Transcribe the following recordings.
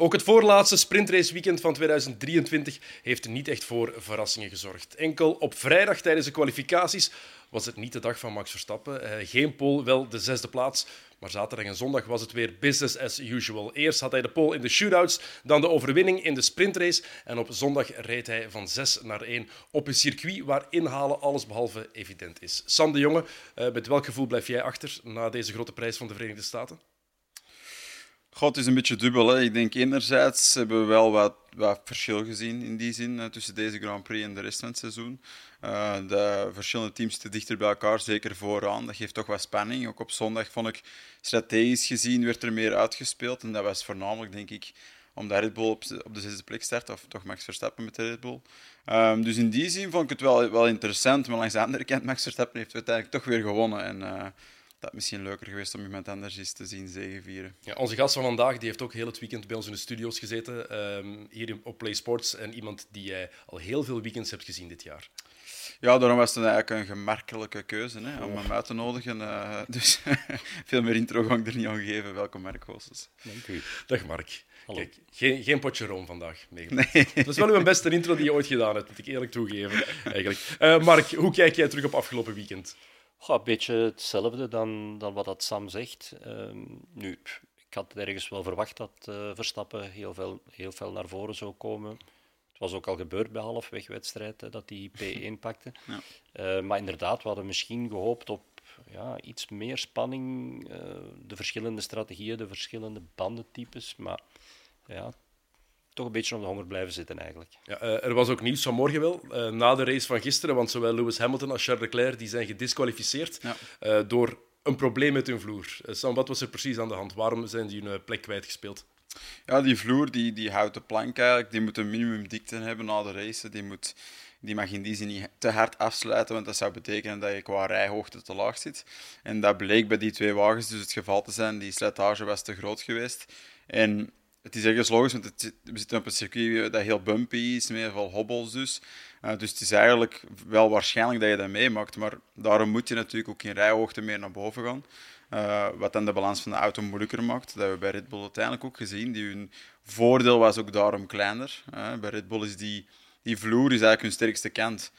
Ook het voorlaatste sprintraceweekend van 2023 heeft niet echt voor verrassingen gezorgd. Enkel op vrijdag tijdens de kwalificaties was het niet de dag van Max Verstappen. Uh, geen pole, wel de zesde plaats. Maar zaterdag en zondag was het weer business as usual. Eerst had hij de pole in de shootouts, dan de overwinning in de sprintrace. En op zondag reed hij van 6 naar 1 op een circuit waar inhalen allesbehalve evident is. Sam de Jonge, uh, met welk gevoel blijf jij achter na deze grote prijs van de Verenigde Staten? God, is een beetje dubbel. Hè. Ik denk enerzijds hebben we wel wat, wat verschil gezien in die zin tussen deze Grand Prix en de rest van het seizoen. Uh, de verschillende teams zitten dichter bij elkaar, zeker vooraan. Dat geeft toch wat spanning. Ook op zondag vond ik strategisch gezien werd er meer uitgespeeld. En dat was voornamelijk, denk ik, omdat Red Bull op, op de zesde plek start, of toch Max Verstappen met de Red Bull. Um, dus in die zin vond ik het wel, wel interessant. Maar langs de andere kant, Max Verstappen heeft uiteindelijk toch weer gewonnen. En uh, dat misschien leuker geweest om iemand anders eens te zien zegenvieren. Ja, onze gast van vandaag die heeft ook heel het weekend bij ons in de studio's gezeten, um, hier op Play Sports. En iemand die jij al heel veel weekends hebt gezien dit jaar. Ja, daarom was het eigenlijk een gemakkelijke keuze hè, om hem uit te nodigen. Uh, dus veel meer intro ga ik er niet aan geven. Welkom, Mark Goossens. Dank u. Dag, Mark. Kijk, geen, geen potje room vandaag. Nee. Dat is wel uw beste intro die je ooit gedaan hebt, moet ik eerlijk toegeven. Eigenlijk. Uh, Mark, hoe kijk jij terug op afgelopen weekend? Goh, een beetje hetzelfde dan, dan wat dat Sam zegt. Uh, nu, ik had ergens wel verwacht dat uh, Verstappen heel veel, heel veel naar voren zou komen. Het was ook al gebeurd bij halfwegwedstrijd hè, dat hij P1 pakte. Ja. Uh, maar inderdaad, we hadden misschien gehoopt op ja, iets meer spanning, uh, de verschillende strategieën, de verschillende bandentypes. Maar ja, toch een beetje om de honger blijven zitten eigenlijk. Ja, uh, er was ook nieuws vanmorgen wel, uh, na de race van gisteren, want zowel Lewis Hamilton als Charles Leclerc die zijn gedisqualificeerd ja. uh, door een probleem met hun vloer. Sam, wat was er precies aan de hand? Waarom zijn die hun plek kwijtgespeeld? Ja, die vloer, die, die houten plank eigenlijk, die moet een minimumdikte hebben na de race. Die, moet, die mag in die zin niet te hard afsluiten, want dat zou betekenen dat je qua rijhoogte te laag zit. En dat bleek bij die twee wagens dus het geval te zijn. Die slijtage was te groot geweest. En het is ergens logisch, want het, we zitten op een circuit dat heel bumpy is, met veel hobbels dus. Uh, dus het is eigenlijk wel waarschijnlijk dat je dat meemaakt, maar daarom moet je natuurlijk ook in rijhoogte meer naar boven gaan. Uh, wat dan de balans van de auto moeilijker maakt. Dat hebben we bij Red Bull uiteindelijk ook gezien. Die hun voordeel was ook daarom kleiner. Uh, bij Red Bull is die, die vloer is eigenlijk hun sterkste kant.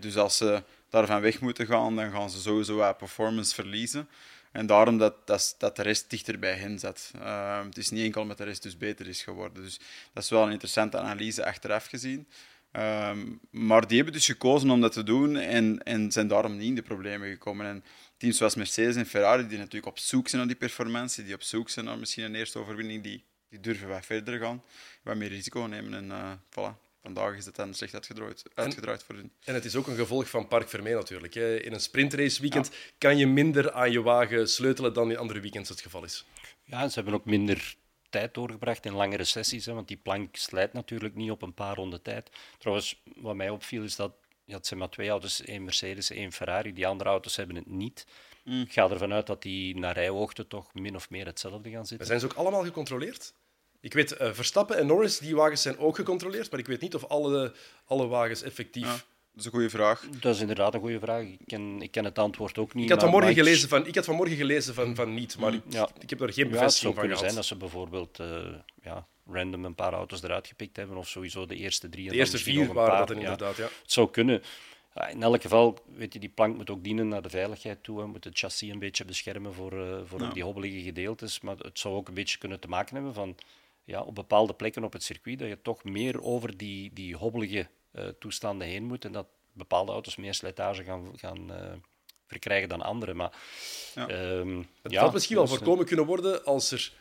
dus als ze daarvan weg moeten gaan, dan gaan ze sowieso wat performance verliezen. En daarom dat, dat, de rest dichter bij hen zat. Uh, het is niet enkel met de rest dus beter is geworden. Dus dat is wel een interessante analyse achteraf gezien. Um, maar die hebben dus gekozen om dat te doen en, en zijn daarom niet in de problemen gekomen. En teams zoals Mercedes en Ferrari, die natuurlijk op zoek zijn naar die performantie, die op zoek zijn naar misschien een eerste overwinning, die, die durven wat verder gaan, wat meer risico nemen. En uh, voilà, vandaag is het dan slecht uitgedraaid, uitgedraaid voor hun. En het is ook een gevolg van Park Vermeer natuurlijk. Hè. In een sprintrace weekend ja. kan je minder aan je wagen sleutelen dan in andere weekends het geval is. Ja, ze hebben ook minder tijd doorgebracht in langere sessies, hè, want die plank slijt natuurlijk niet op een paar ronden tijd. Trouwens, wat mij opviel is dat ja, het zijn maar twee auto's, één Mercedes, één Ferrari. Die andere auto's hebben het niet. Mm. Ik ga ervan uit dat die naar rijhoogte toch min of meer hetzelfde gaan zitten. zijn ze ook allemaal gecontroleerd? Ik weet, uh, Verstappen en Norris, die wagens zijn ook gecontroleerd, maar ik weet niet of alle, alle wagens effectief... Ja, dat is een goede vraag. Dat is inderdaad een goede vraag. Ik ken, ik ken het antwoord ook niet. Ik had vanmorgen gelezen van, ik had vanmorgen gelezen van, van niet, maar ik, ja. ik heb er geen bevestiging ja, van gehad. Het zou kunnen zijn dat ze bijvoorbeeld uh, ja, random een paar auto's eruit gepikt hebben, of sowieso de eerste drie. De eerste vier waren dat inderdaad, ja. Het zou kunnen. In elk geval, weet je, die plank moet ook dienen naar de veiligheid toe. We moeten het chassis een beetje beschermen voor, uh, voor ja. die hobbelige gedeeltes. Maar het zou ook een beetje kunnen te maken hebben van ja, op bepaalde plekken op het circuit dat je toch meer over die, die hobbelige uh, toestanden heen moet. En dat bepaalde auto's meer slijtage gaan, gaan uh, verkrijgen dan andere. Maar, ja. Um, het ja, had misschien wel voorkomen kunnen worden als er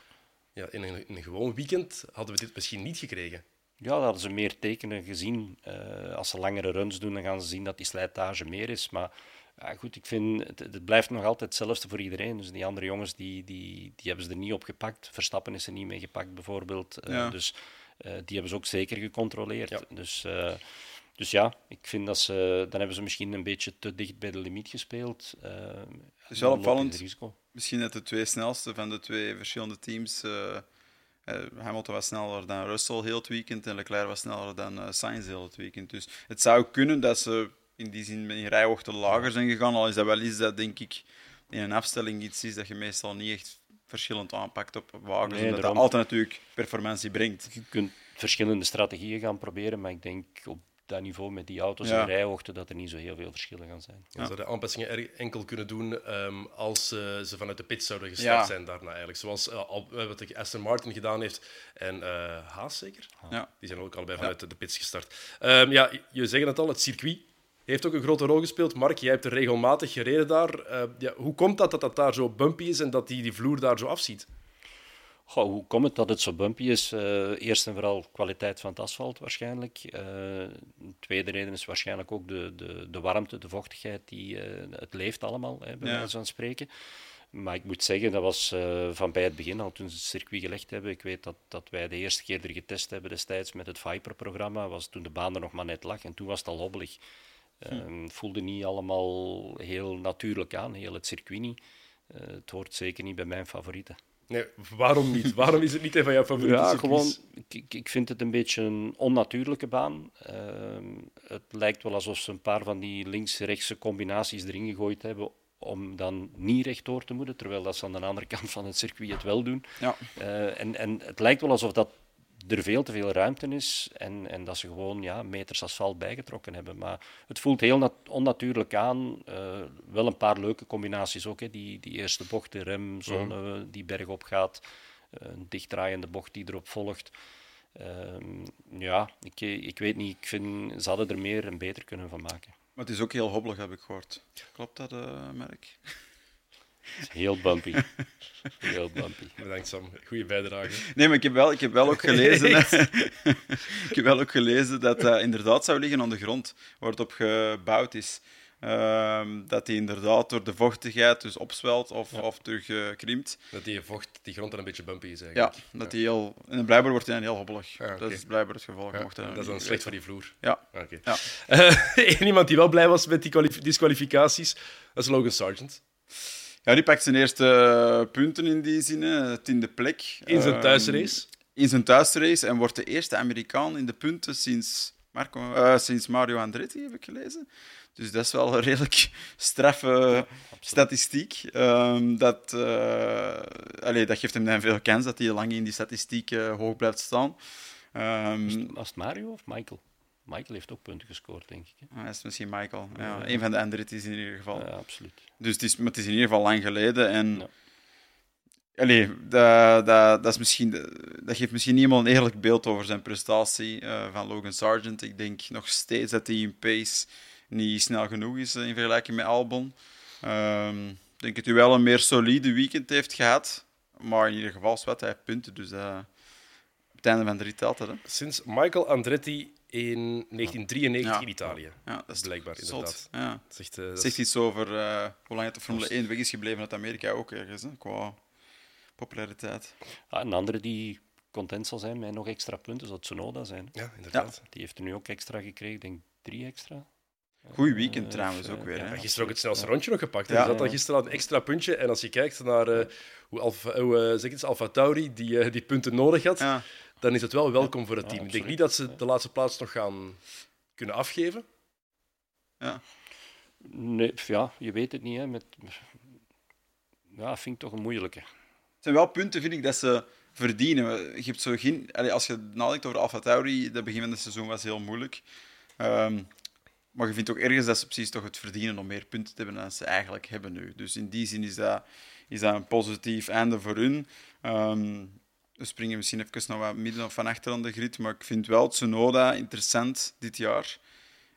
ja, in, een, in een gewoon weekend hadden we dit misschien niet gekregen. Ja, dan hadden ze meer tekenen gezien. Uh, als ze langere runs doen, dan gaan ze zien dat die slijtage meer is. Maar ja, goed, ik vind, het, het, blijft nog altijd hetzelfde voor iedereen. Dus die andere jongens, die, die, die hebben ze er niet op gepakt. Verstappen is er niet mee gepakt, bijvoorbeeld. Uh, ja. Dus uh, die hebben ze ook zeker gecontroleerd. Ja. Dus, dus ja, ik vind dat ze... Dan hebben ze misschien een beetje te dicht bij de limiet gespeeld. het is wel opvallend. Misschien net de twee snelste van de twee verschillende teams... Uh, Hamilton was sneller dan Russell heel het weekend en Leclerc was sneller dan uh, Sainz heel het weekend. Dus het zou kunnen dat ze in die zin in rijhoogte lager zijn gegaan, al is dat wel iets dat denk ik in een afstelling iets is dat je meestal niet echt verschillend aanpakt op wagens, Nee, omdat dat altijd natuurlijk performantie brengt. Je kunt verschillende strategieën gaan proberen, maar ik denk op dat niveau met die auto's Ja. en rijhoogte dat er niet zo heel veel verschillen gaan zijn. Je zou de aanpassingen er enkel kunnen doen ehm, als eh, ze vanuit de pit zouden gestart Ja. zijn daarna eigenlijk. Zoals eh, al, eh, wat de Aston Martin gedaan heeft en eh, Haas zeker? Ja. Die zijn ook allebei vanuit de- de pits gestart. Ehm, ja, je zegt het al, het circuit heeft ook een grote rol gespeeld. Mark, jij hebt er regelmatig gereden daar. Eh, ja, hoe komt dat dat dat daar zo bumpy is en dat die, die vloer daar zo afziet? Goh, hoe komt het dat het zo bumpy is? Eh, eerst en vooral kwaliteit van het asfalt waarschijnlijk. Eh, een tweede reden is waarschijnlijk ook de, de, de warmte, de vochtigheid. Die, eh, het leeft allemaal, hè, bij Ja. wijze van spreken. Maar ik moet zeggen, dat was eh, van bij het begin al, toen ze het circuit gelegd hebben. Ik weet dat, dat wij de eerste keer er getest hebben destijds met het Viper-programma. was toen de baan er nog maar net lag en toen was het al hobbelig. Ehm, Het voelde niet allemaal heel natuurlijk aan, heel het circuit niet. Eh, het hoort zeker niet bij mijn favorieten. Nee, waarom niet? Waarom is het niet een van jouw favoriete Ja, circuits? gewoon, ik, ik- ik vind het een beetje een onnatuurlijke baan. Ehm, het lijkt wel alsof ze een paar van die links-rechtse combinaties erin gegooid hebben om dan niet rechtdoor te moeten, terwijl dat ze aan de andere kant van het circuit het wel doen. Ja. Eh, en, en het lijkt wel alsof dat er veel te veel ruimte is en, en dat ze gewoon ja, meters asfalt bijgetrokken hebben. Maar het voelt heel nat- onnatuurlijk aan. Eh, wel een paar leuke combinaties ook. Hè. Die, die eerste bocht, de remzone die bergop gaat. eh, Een dichtdraaiende bocht die erop volgt. Ehm, ja, ik, ik weet niet. Ik vind, ze hadden er meer en beter kunnen van maken. Maar het is ook heel hobbelig, heb ik gehoord. Klopt dat, eh Merk? Het is heel bumpy. Heel bumpy. Bedankt Sam, goede bijdrage. Nee, maar ik heb wel, ik heb wel ook gelezen. ik heb wel ook gelezen dat dat inderdaad zou liggen aan de grond waar het op gebouwd is. Ehm, dat die inderdaad door de vochtigheid dus opzwelt of, of terug eh, krimpt. Dat die vocht, die grond dan een beetje bumpy is Ja, eigenlijk. dat die heel. En blijkbaar wordt hij dan heel hobbelig. Ja, oké. Dat is blijkbaar het geval. Ja, mocht dat is dan slecht voor die vloer. Ja, Oké. Ja. Eh, Eén iemand die wel blij was met die disqualificaties, dat is Logan Sargent. Ja, die pakt zijn eerste eh, punten in die zin, hè, tiende plek. In zijn Ehm, thuisrace. in zijn thuisrace en wordt de eerste Amerikaan in de punten sinds, Marco, eh, sinds Mario Andretti, heb ik gelezen. Dus dat is wel een redelijk straffe statistiek. Ehm, dat, allee, dat geeft hem dan veel kans dat hij lang in die statistiek hoog blijft staan. Was het Mario of Michael? Michael heeft ook punten gescoord, denk ik. hè? hij is misschien Michael. Ja, Ja. Een van de Andretti's in ieder geval. Ja, absoluut. Dus het is, maar het is in ieder geval lang geleden. En Ja. Allee, dat, dat, dat, is misschien, dat geeft misschien niet helemaal een eerlijk beeld over zijn prestatie eh, van Logan Sargent. Ik denk nog steeds dat hij in pace niet snel genoeg is eh, in vergelijking met Albon. Ehm, ik denk dat hij wel een meer solide weekend heeft gehad. Maar in ieder geval, wat, hij heeft punten. Dus eh, op het einde van de rit telt dat. Hè. Sinds Michael Andretti in 1993 Ja. in Italië. Ja, dat is Blijkbaar, zot. inderdaad. Ja. Eh, zegt iets over eh, hoe lang het de Formule 1 weg is gebleven uit Amerika ook ergens, hè, qua populariteit. Ah, een andere die content zal zijn met nog extra punten zal Tsunoda zijn. Ja, inderdaad. Die heeft er nu ook extra gekregen, ik denk drie extra. Goeie weekend Eh, trouwens eh, ook weer. ja, gisteren ook het snelste rondje nog gepakt. hè. Ja. Dus dat gisteren al een extra puntje. En als je kijkt naar eh, hoe, Alfa, hoe eh, zeg ik het, Alfa Tauri die, eh, die punten nodig had, Ja. Dan is het wel welkom voor het Ja, team. Ik denk niet dat ze de laatste plaats nog gaan kunnen afgeven. Ja. Nee, ja, je weet het niet. Hè, met... Ja, vind ik toch een moeilijke. Het zijn wel punten, vind ik, dat ze verdienen. Je hebt zo geen... Allee, als je nadenkt over Alfa Tauri, dat begin van het seizoen was heel moeilijk. Ehm, maar je vindt ook ergens dat ze precies toch het verdienen om meer punten te hebben dan ze eigenlijk hebben nu. Dus in die zin is dat, is dat een positief einde voor hun. Ehm, we springen misschien even nog wat midden of van achter aan de grid, maar ik vind wel Tsunoda interessant dit jaar.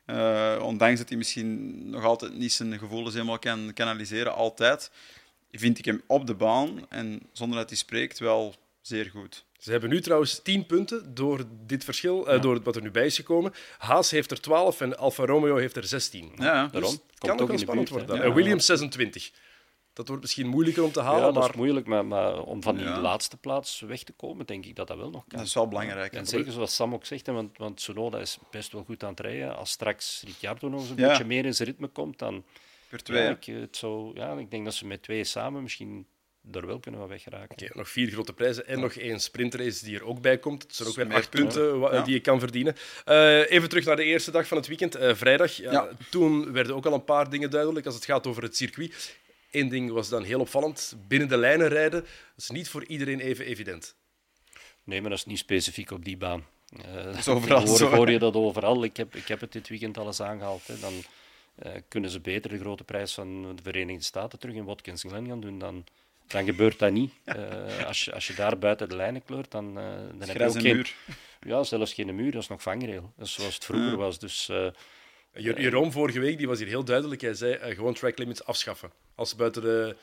Eh, ondanks dat hij misschien nog altijd niet zijn gevoelens helemaal kan kanaliseren, altijd, vind ik hem op de baan en zonder dat hij spreekt wel zeer goed. Ze hebben nu trouwens 10 punten door dit verschil, eh, door wat er nu bij is gekomen. Haas heeft er 12 en Alfa Romeo heeft er 16. Ja, Daarom. Dus Komt kan ook wel spannend worden. En Williams 26. Dat wordt misschien moeilijker om te halen, ja, dat maar is moeilijk, maar, maar om van die Ja. laatste plaats weg te komen, denk ik dat dat wel nog kan. dat is wel belangrijk. En zeker zoals Sam ook zegt, hè, want, want Tsunoda is best wel goed aan het rijden. Als straks Ricciardo nog eens een Ja. beetje meer in zijn ritme komt, dan Per twee. ja, ik, het zou, ja, ik denk dat ze met twee samen misschien er wel kunnen we weggeraken. Oké, nog vier grote prijzen en nog één sprintrace die er ook bij komt. Het zijn ook weer acht punten Ja. die je kan verdienen. Eh, even terug naar de eerste dag van het weekend, eh, vrijdag. Toen werden ook al een paar dingen duidelijk als het gaat over het circuit. Eén ding was dan heel opvallend. Binnen de lijnen rijden, dat is niet voor iedereen even evident. Nee, maar dat is niet specifiek op die baan. Uh, is overal hoor, zo, hoor je dat overal. Ik heb, ik heb het dit weekend al eens aangehaald. Hè. Dan eh, kunnen ze beter de grote prijs van de Verenigde Staten terug in Watkins Glen gaan doen. Dan, dan gebeurt dat niet. Eh, als, je, als je daar buiten de lijnen kleurt, dan, eh, dan heb je ook geen... muur. Ja, zelfs geen muur, dat is nog vangrail. Dat is zoals het vroeger was. Dus eh, Jeroen vorige week die was hier heel duidelijk. Hij zei eh, gewoon track limits afschaffen. Als ze buiten de,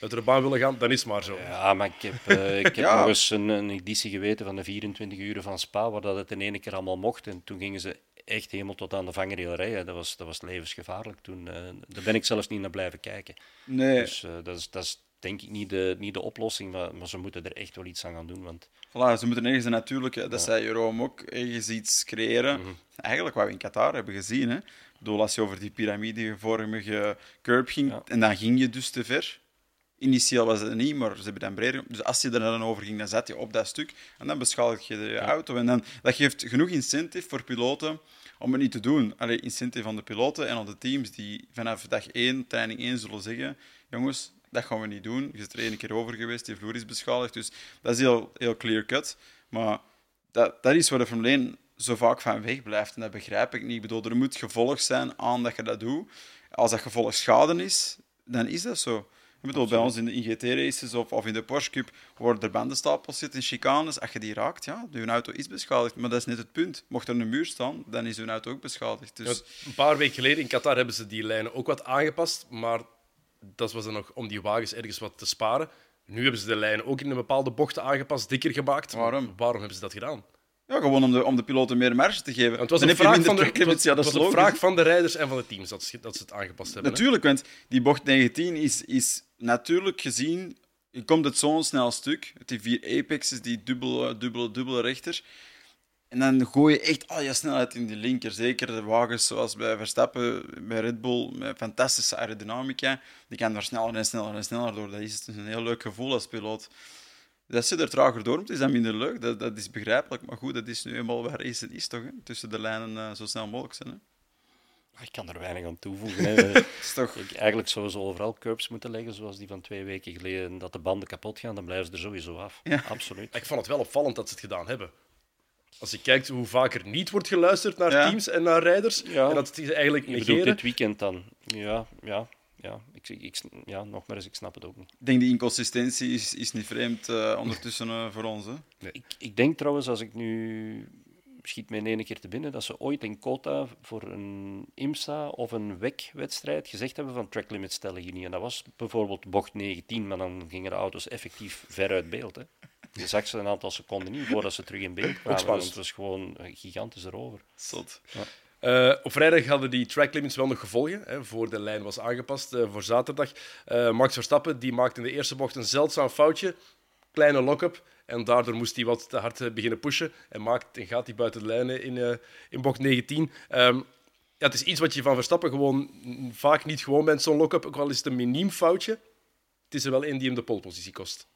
buiten de baan willen gaan, dan is het maar zo. Ja, maar ik heb, eh, ik heb Ja. nog eens een, een editie geweten van de 24 uren van Spa, waar dat het in één keer allemaal mocht. En toen gingen ze echt helemaal tot aan de vangrail rijden. Dat was, dat was levensgevaarlijk toen. eh, daar ben ik zelfs niet naar blijven kijken. Nee, Dus eh, dat, is, dat is denk ik niet de, niet de oplossing, maar, maar ze moeten er echt wel iets aan gaan doen. Want Voilà, ze moeten ergens een natuurlijke, dat zei Jeroen ook, ergens iets creëren. Mhm. Eigenlijk wat we in Qatar hebben gezien. Hè. Ik bedoel, als je over die piramidevormige curb ging, Ja. en dan ging je dus te ver. Initieel was het niet, maar ze hebben dan breder. Dus als je er dan over ging, dan zat je op dat stuk en dan beschadig je de auto. En dan, dat geeft genoeg incentive voor piloten om het niet te doen. Allee, incentive van de piloten en van de teams die vanaf dag 1, training 1, zullen zeggen: jongens, dat gaan we niet doen. Je is er één keer over geweest, die vloer is beschadigd. Dus dat is heel, heel clear cut. Maar dat, dat is waar de Formule 1 zo vaak van weg blijft. En dat begrijp ik niet. Ik bedoel, er moet gevolg zijn aan dat je dat doet. Als dat gevolg schade is, dan is dat zo. Ik bedoel, bij ons in de IGT-races of, of in de Porsche Cup worden er bandenstapels zitten in chicanes. Als je die raakt, ja, je auto is beschadigd. Maar dat is net het punt. Mocht er een muur staan, dan is je auto ook beschadigd. Dus... Ja, Een paar weken geleden in Qatar hebben ze die lijnen ook wat aangepast, maar dat was dan nog om die wagens ergens wat te sparen. Nu hebben ze de lijnen ook in een bepaalde bochten aangepast, dikker gemaakt. Waarom? Waarom hebben ze dat gedaan? Ja, gewoon om de, om de piloten meer marge te geven. Want het was Dan een vraag van de. Ja, dat was een vraag van de rijders en van de teams dat ze, dat ze het aangepast hebben. hè. Natuurlijk, want die bocht 19 is, is natuurlijk gezien. Je komt het zo'n snel stuk. Die vier apexes, die dubbele, dubbele, dubbele rechter. En dan gooi je echt al je snelheid in die linker. Zeker de wagens zoals bij Verstappen, bij Red Bull, met fantastische aerodynamica. Die gaan daar sneller en sneller en sneller door. Dat is een heel leuk gevoel als piloot. Dat zit er trager door, maar het is dan minder leuk. Dat, dat is begrijpelijk. Maar goed, dat is nu eenmaal waar racen is, toch? Hè? Tussen de lijnen eh, zo snel mogelijk zijn. Hè? ik kan er weinig aan toevoegen. Hè. Is toch... Eigenlijk zouden ze overal curbs moeten leggen, zoals die van twee weken geleden, dat de banden kapot gaan, dan blijven ze er sowieso af. Ja. Absoluut. Ik vond het wel opvallend dat ze het gedaan hebben. Als je kijkt hoe vaak er niet wordt geluisterd naar Ja. teams en naar rijders, Ja. en dat ze eigenlijk Je bedoelt negeren. dit weekend dan? Ja, ja, ja. Ik, ik, ik- ja, nog maar eens, ik snap het ook niet. Ik denk die inconsistentie is, is niet vreemd eh, ondertussen eh, voor ons. Hè? Ik, ik denk trouwens, als ik nu schiet me in één keer te binnen, dat ze ooit in Kota voor een IMSA of een WEC-wedstrijd gezegd hebben van track limits stellen hier niet. En dat was bijvoorbeeld bocht 19, maar dan gingen de auto's effectief ver uit beeld. Hè. Je zag ze een aantal seconden niet voordat ze terug in beeld kwamen. Dus het was gewoon gigantisch erover. Zot. Eh, op vrijdag hadden die track limits wel nog gevolgen, hè, voor de lijn was aangepast eh, voor zaterdag. Eh, Max Verstappen die maakte in de eerste bocht een zeldzaam foutje, kleine lock-up, en daardoor moest hij wat te hard beginnen pushen en, maakt, en gaat hij buiten de lijnen in, in bocht 19. Ehm, ja, het is iets wat je van Verstappen gewoon vaak niet gewoon bent, zo'n lock-up, ook al is het een miniem foutje. Het is er wel één die hem de polepositie kost.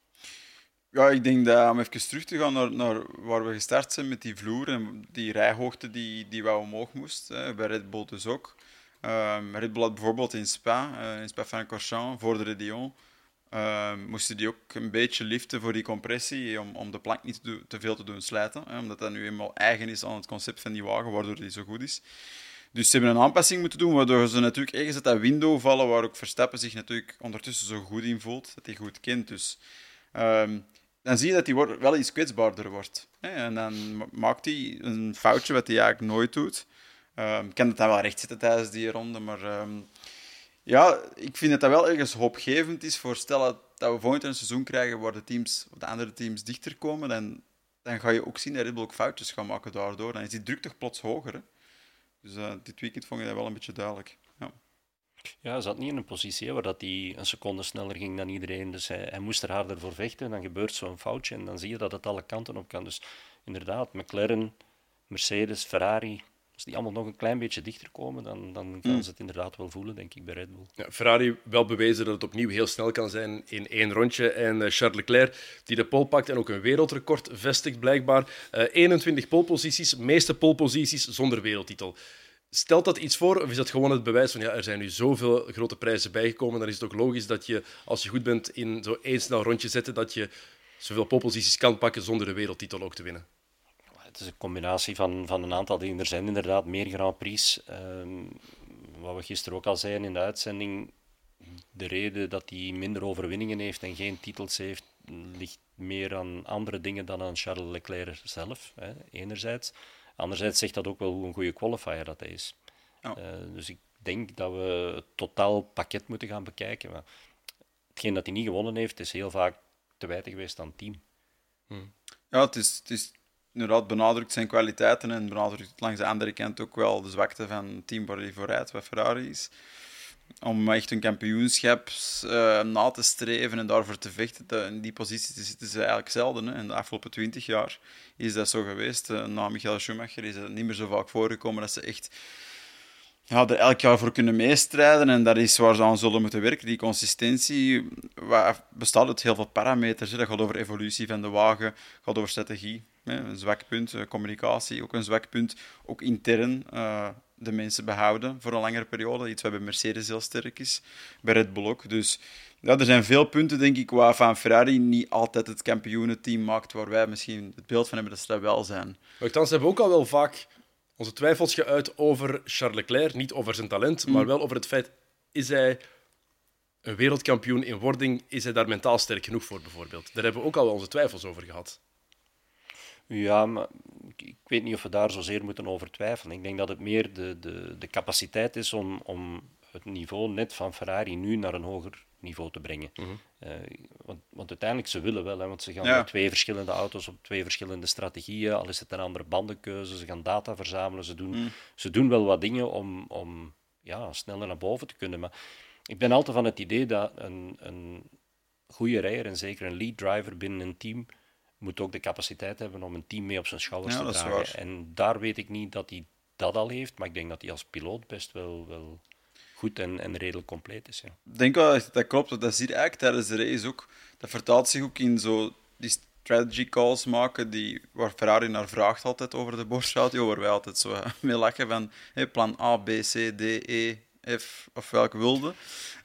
Ja, ik denk dat om even terug te gaan naar, naar waar we gestart zijn met die vloer en die rijhoogte die, die wel omhoog moest. Hè, bij Red Bull dus ook. Ehm, Red Bull had bijvoorbeeld in Spa, eh, in Spa-Francorchamps, voor de Redion, ehm, moesten die ook een beetje liften voor die compressie, om, om de plank niet te, te veel te doen slijten. Hè, omdat dat nu eenmaal eigen is aan het concept van die wagen, waardoor die zo goed is. Dus ze hebben een aanpassing moeten doen, waardoor ze natuurlijk ergens uit dat window vallen, waar ook Verstappen zich natuurlijk ondertussen zo goed in voelt, dat hij goed kent. Dus ehm, dan zie je dat hij wel iets kwetsbaarder wordt. En dan ma- maakt hij een foutje wat hij eigenlijk nooit doet. Ehm, Ik kan het dan wel rechtzetten tijdens die ronde, maar ehm, ja, ik vind dat dat wel ergens hoopgevend is voor stellen dat we volgend een seizoen krijgen waar de, teams, de andere teams dichter komen, dan, dan ga je ook zien dat Red ook foutjes gaat maken daardoor. Dan is die druk toch plots hoger. Hè? Dus eh, dit weekend vond je dat wel een beetje duidelijk. Ja. Hij zat niet in een positie hè, waar dat hij een seconde sneller ging dan iedereen. Dus hij, hij moest er harder voor vechten. Dan gebeurt zo'n foutje en dan zie je dat het alle kanten op kan. Dus inderdaad, McLaren, Mercedes, Ferrari, als die allemaal nog een klein beetje dichter komen, dan, dan gaan Mm. ze het inderdaad wel voelen, denk ik, bij Red Bull. Ja, Ferrari wel bewezen dat het opnieuw heel snel kan zijn in één rondje. En eh, Charles Leclerc, die de pole pakt en ook een wereldrecord vestigt blijkbaar. Eh 21 poleposities, meeste poleposities zonder wereldtitel. Stelt dat iets voor, of is dat gewoon het bewijs van ja, er zijn nu zoveel grote prijzen bijgekomen, dan is het ook logisch dat je, als je goed bent in zo één snel rondje zetten, dat je zoveel poleposities kan pakken zonder de wereldtitel ook te winnen? Het is een combinatie van, van een aantal dingen. Er zijn inderdaad meer Grand Prix. Um, wat we gisteren ook al zeiden in de uitzending, de reden dat hij minder overwinningen heeft en geen titels heeft, ligt meer aan andere dingen dan aan Charles Leclerc zelf, hè, enerzijds. Anderzijds zegt dat ook wel hoe een goede qualifier dat hij is. Uh, dus ik denk dat we het totaal pakket moeten gaan bekijken. Maar hetgeen dat hij niet gewonnen heeft, is heel vaak te wijten geweest aan het team. Hmm. Ja, het is, het is inderdaad benadrukt zijn kwaliteiten en benadrukt langs de andere kant ook wel de zwakte van het team waar hij voor rijdt, wat Ferrari is om echt een kampioenschap uh, na te streven en daarvoor te vechten. in die positie te zitten ze eigenlijk zelden. Hè. In de afgelopen twintig jaar is dat zo geweest. Uh, na Michael Schumacher is het niet meer zo vaak voorgekomen dat ze echt ja, er elk jaar voor kunnen meestrijden. En dat is waar ze aan zullen moeten werken. Die consistentie waar bestaat uit heel veel parameters. Dat gaat over evolutie van de wagen, gaat over strategie. Hè. Een zwak punt, eh, communicatie ook een zwak punt. Ook intern de mensen behouden voor een langere periode. Iets wat bij Mercedes heel sterk is, bij Red Bull ook. Dus ja, er zijn veel punten, denk ik, waar van Ferrari niet altijd het kampioenenteam maakt, waar wij misschien het beeld van hebben dat ze dat wel zijn. Nogthans hebben we ook al wel vaak onze twijfels geuit over Charles Leclerc. Niet over zijn talent, maar mm. wel over het feit, is hij een wereldkampioen in wording? Is hij daar mentaal sterk genoeg voor, bijvoorbeeld? Daar hebben we ook al wel onze twijfels over gehad. Ja, maar ik weet niet of we daar zozeer moeten over twijfelen. Ik denk dat het meer de, de, de capaciteit is om, om het niveau net van Ferrari nu naar een hoger niveau te brengen. Mhm. Eh, want, want, uiteindelijk, ze willen wel, hè, want ze gaan met twee verschillende auto's op twee verschillende strategieën, al is het een andere bandenkeuze, ze gaan data verzamelen, ze doen, mhm. ze doen wel wat dingen om, om ja, sneller naar boven te kunnen. Maar ik ben altijd van het idee dat een, een goede rijder, en zeker een lead driver binnen een team, moet ook de capaciteit hebben om een team mee op zijn schouders te dragen. En daar weet ik niet dat hij dat al heeft, maar ik denk dat hij als piloot best wel, wel goed en, en redelijk compleet is. Ja. Ik denk wel dat dat klopt. Dat zie je eigenlijk tijdens de race ook. Dat vertaalt zich ook in zo die strategy calls maken die, waar Ferrari naar vraagt altijd over de borstradio, waar wij altijd zo mee lachen van hey, plan A, B, C, D, E, F of welke wilde.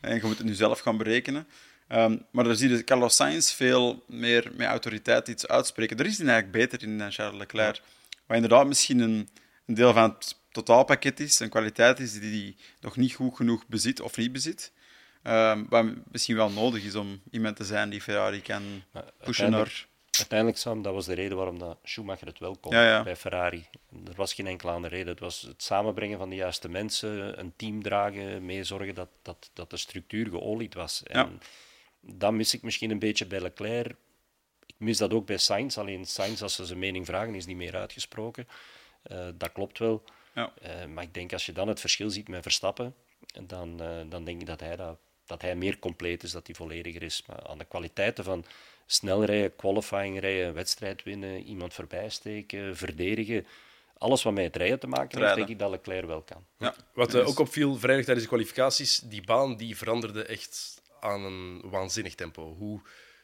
En je moet het nu zelf gaan berekenen. Um, maar daar zie je Carlos Sainz veel meer met autoriteit iets uitspreken. Daar is hij eigenlijk beter in dan Charles Leclerc. Wat inderdaad misschien een, een, deel van het totaalpakket is, een kwaliteit is die hij nog niet goed genoeg bezit of niet bezit. Um, wat misschien wel nodig is om iemand te zijn die Ferrari kan pushen naar... Uiteindelijk, Sam, dat was de reden waarom dat Schumacher het wel kon bij Ferrari. Er was geen enkele andere reden. Het was het samenbrengen van de juiste mensen, een team dragen, meezorgen dat, dat, dat de structuur geolied was. En dat mis ik misschien een beetje bij Leclerc. Ik mis dat ook bij Sainz. Alleen Sainz, als ze zijn mening vragen, is niet meer uitgesproken. Uh, dat klopt wel. Ja. Uh, maar ik denk als je dan het verschil ziet met Verstappen, dan, uh, dan denk ik dat hij, dat, dat hij meer compleet is, dat hij vollediger is. Maar aan de kwaliteiten van snel rijden, qualifying rijden, wedstrijd winnen, iemand voorbij steken, verdedigen. Alles wat met het rijden te maken heeft, denk ik dat Leclerc wel kan. Ja. Wat ook opviel vrijdag tijdens de kwalificaties, die baan die veranderde echt aan een waanzinnig tempo. Hoe